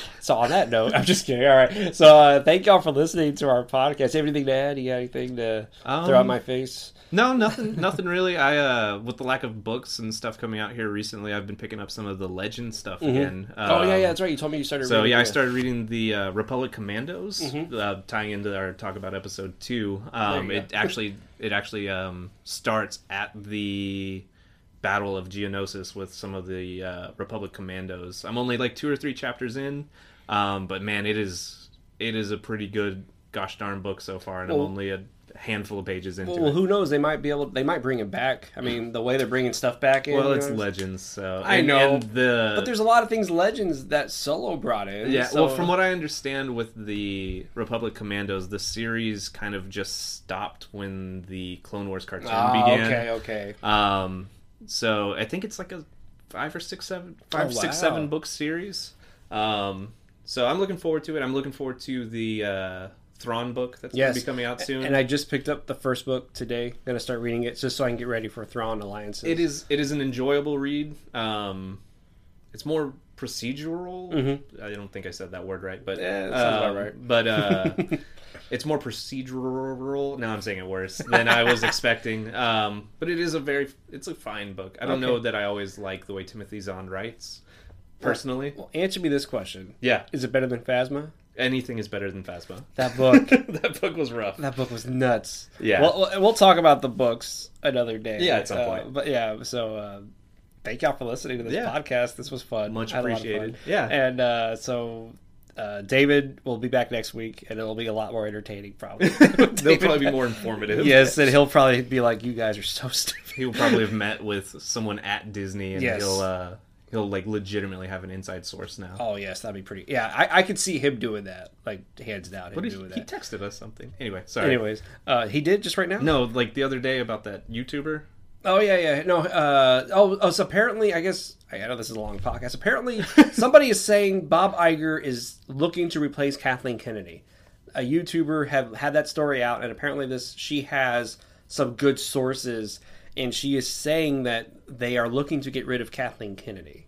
so on that note, I'm just kidding. All right. So uh, thank y'all for listening to our podcast. Anything to add? You got anything to Um, throw at my face? no, nothing, nothing really. I uh, with the lack of books and stuff coming out here recently, I've been picking up some of the legend stuff again. oh yeah, Um, yeah, that's right. You told me you started. So reading yeah, I started reading the uh, Republic Commandos, Mm-hmm. uh, tying into our talk about episode two. Um, it actually it actually um, starts at the Battle of Geonosis with some of the uh, Republic Commandos. I'm only like two or three chapters in, um, but man, it is it is a pretty good gosh darn book so far, and Well- I'm only a handful of pages into it. Well, it. who knows? They might be able. They might bring it back. I mean, the way they're bringing stuff back in. Well, you it's know? Legends, so I and- know, and the But there's a lot of things Legends that Solo brought in. Yeah, so- well, from what I understand with the Republic Commandos, the series kind of just stopped when the Clone Wars cartoon Ah, began. okay, okay. Um, so I think it's like a five or six, seven, five, Oh, six, wow. seven book series. Um, so I'm looking forward to it. I'm looking forward to the uh, Thrawn book that's Yes, going to be coming out soon. And I just picked up the first book today. Gonna start reading it just so I can get ready for Thrawn Alliances. it is it is an enjoyable read. Um, it's more procedural. I don't think I said that word right, but Mm-hmm. Yeah, that sounds about um, right. But uh, it's more procedural. Now I'm saying it worse than I was expecting. Um, but it is a very it's a fine book. I don't know that I always like the way Timothy Zahn writes. Personally, Well, answer me this question: yeah, Is it better than Phasma? anything is better than Phasma. That book. that book was rough. That book was nuts. Yeah. Well, we'll, we'll talk about the books another day. Yeah, at some Uh, point. But yeah, so uh, thank y'all for listening to this Yeah. podcast. This was fun. Much I had a lot of appreciated. fun. Yeah. And uh, so uh, David will be back next week, and it'll be a lot more entertaining, probably. They'll probably be more informative. yes, and he'll probably be like, "You guys are so stupid." he will probably have met with someone at Disney, and Yes. he'll uh, he'll like legitimately have an inside source now. Oh yes, that'd be pretty. Yeah, I, I could see him doing that, like hands down. Him he, doing he that. texted us something? Anyway, sorry. Anyways, uh, he did just right now. No, like the other day about that YouTuber. Oh yeah, yeah. No. Uh, oh, oh. So apparently, I guess I know this is a long podcast. Apparently, somebody is saying Bob Iger is looking to replace Kathleen Kennedy. A YouTuber have had that story out, and apparently, this she has some good sources, and she is saying that they are looking to get rid of Kathleen Kennedy,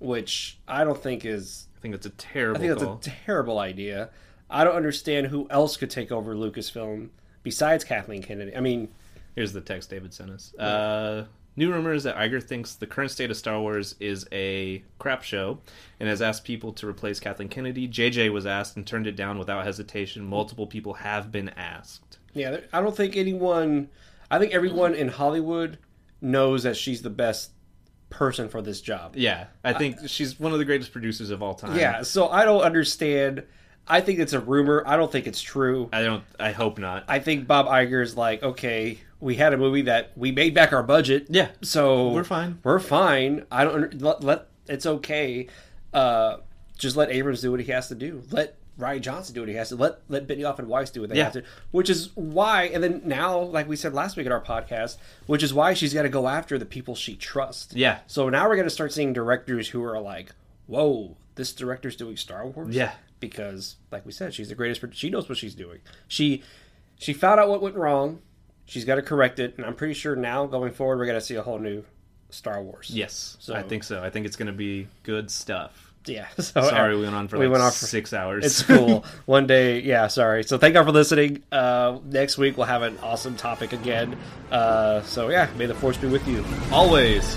which I don't think is. I think that's a terrible I think that's call. a terrible idea. I don't understand who else could take over Lucasfilm besides Kathleen Kennedy. I mean, Here's the text David sent us. Uh, new rumors that Iger thinks the current state of Star Wars is a crap show and has asked people to replace Kathleen Kennedy. JJ was asked and turned it down without hesitation. Multiple people have been asked. Yeah, I don't think anyone. I think everyone in Hollywood knows that she's the best person for this job. Yeah, I think she's one of the greatest producers of all time. Yeah, so I don't understand. I think it's a rumor. I don't think it's true. I don't. I hope not. I think Bob Iger's like, okay, we had a movie that we made back our budget. Yeah. so We're fine. We're fine. I don't let, let it's okay. Uh, just let Abrams do what he has to do. Let Rian Johnson do what he has to. Let let Benioff and Weiss do what they Yeah. have to. Which is why, and then now, like we said last week at our podcast, which is why she's got to go after the people she trusts. Yeah. So now we're going to start seeing directors who are like, "Whoa, this director's doing Star Wars." Yeah. Because, like we said, she's the greatest. She knows what she's doing. She she found out what went wrong. She's got to correct it, and I'm pretty sure now going forward we're going to see a whole new Star Wars. Yes, So- I think so. I think it's going to be good stuff. Yeah. So Sorry, we went on for we like went on for- six hours. It's cool. One day, yeah. Sorry. So thank y'all for listening. Uh, next week we'll have an awesome topic again. Uh, so yeah, may the force be with you. always.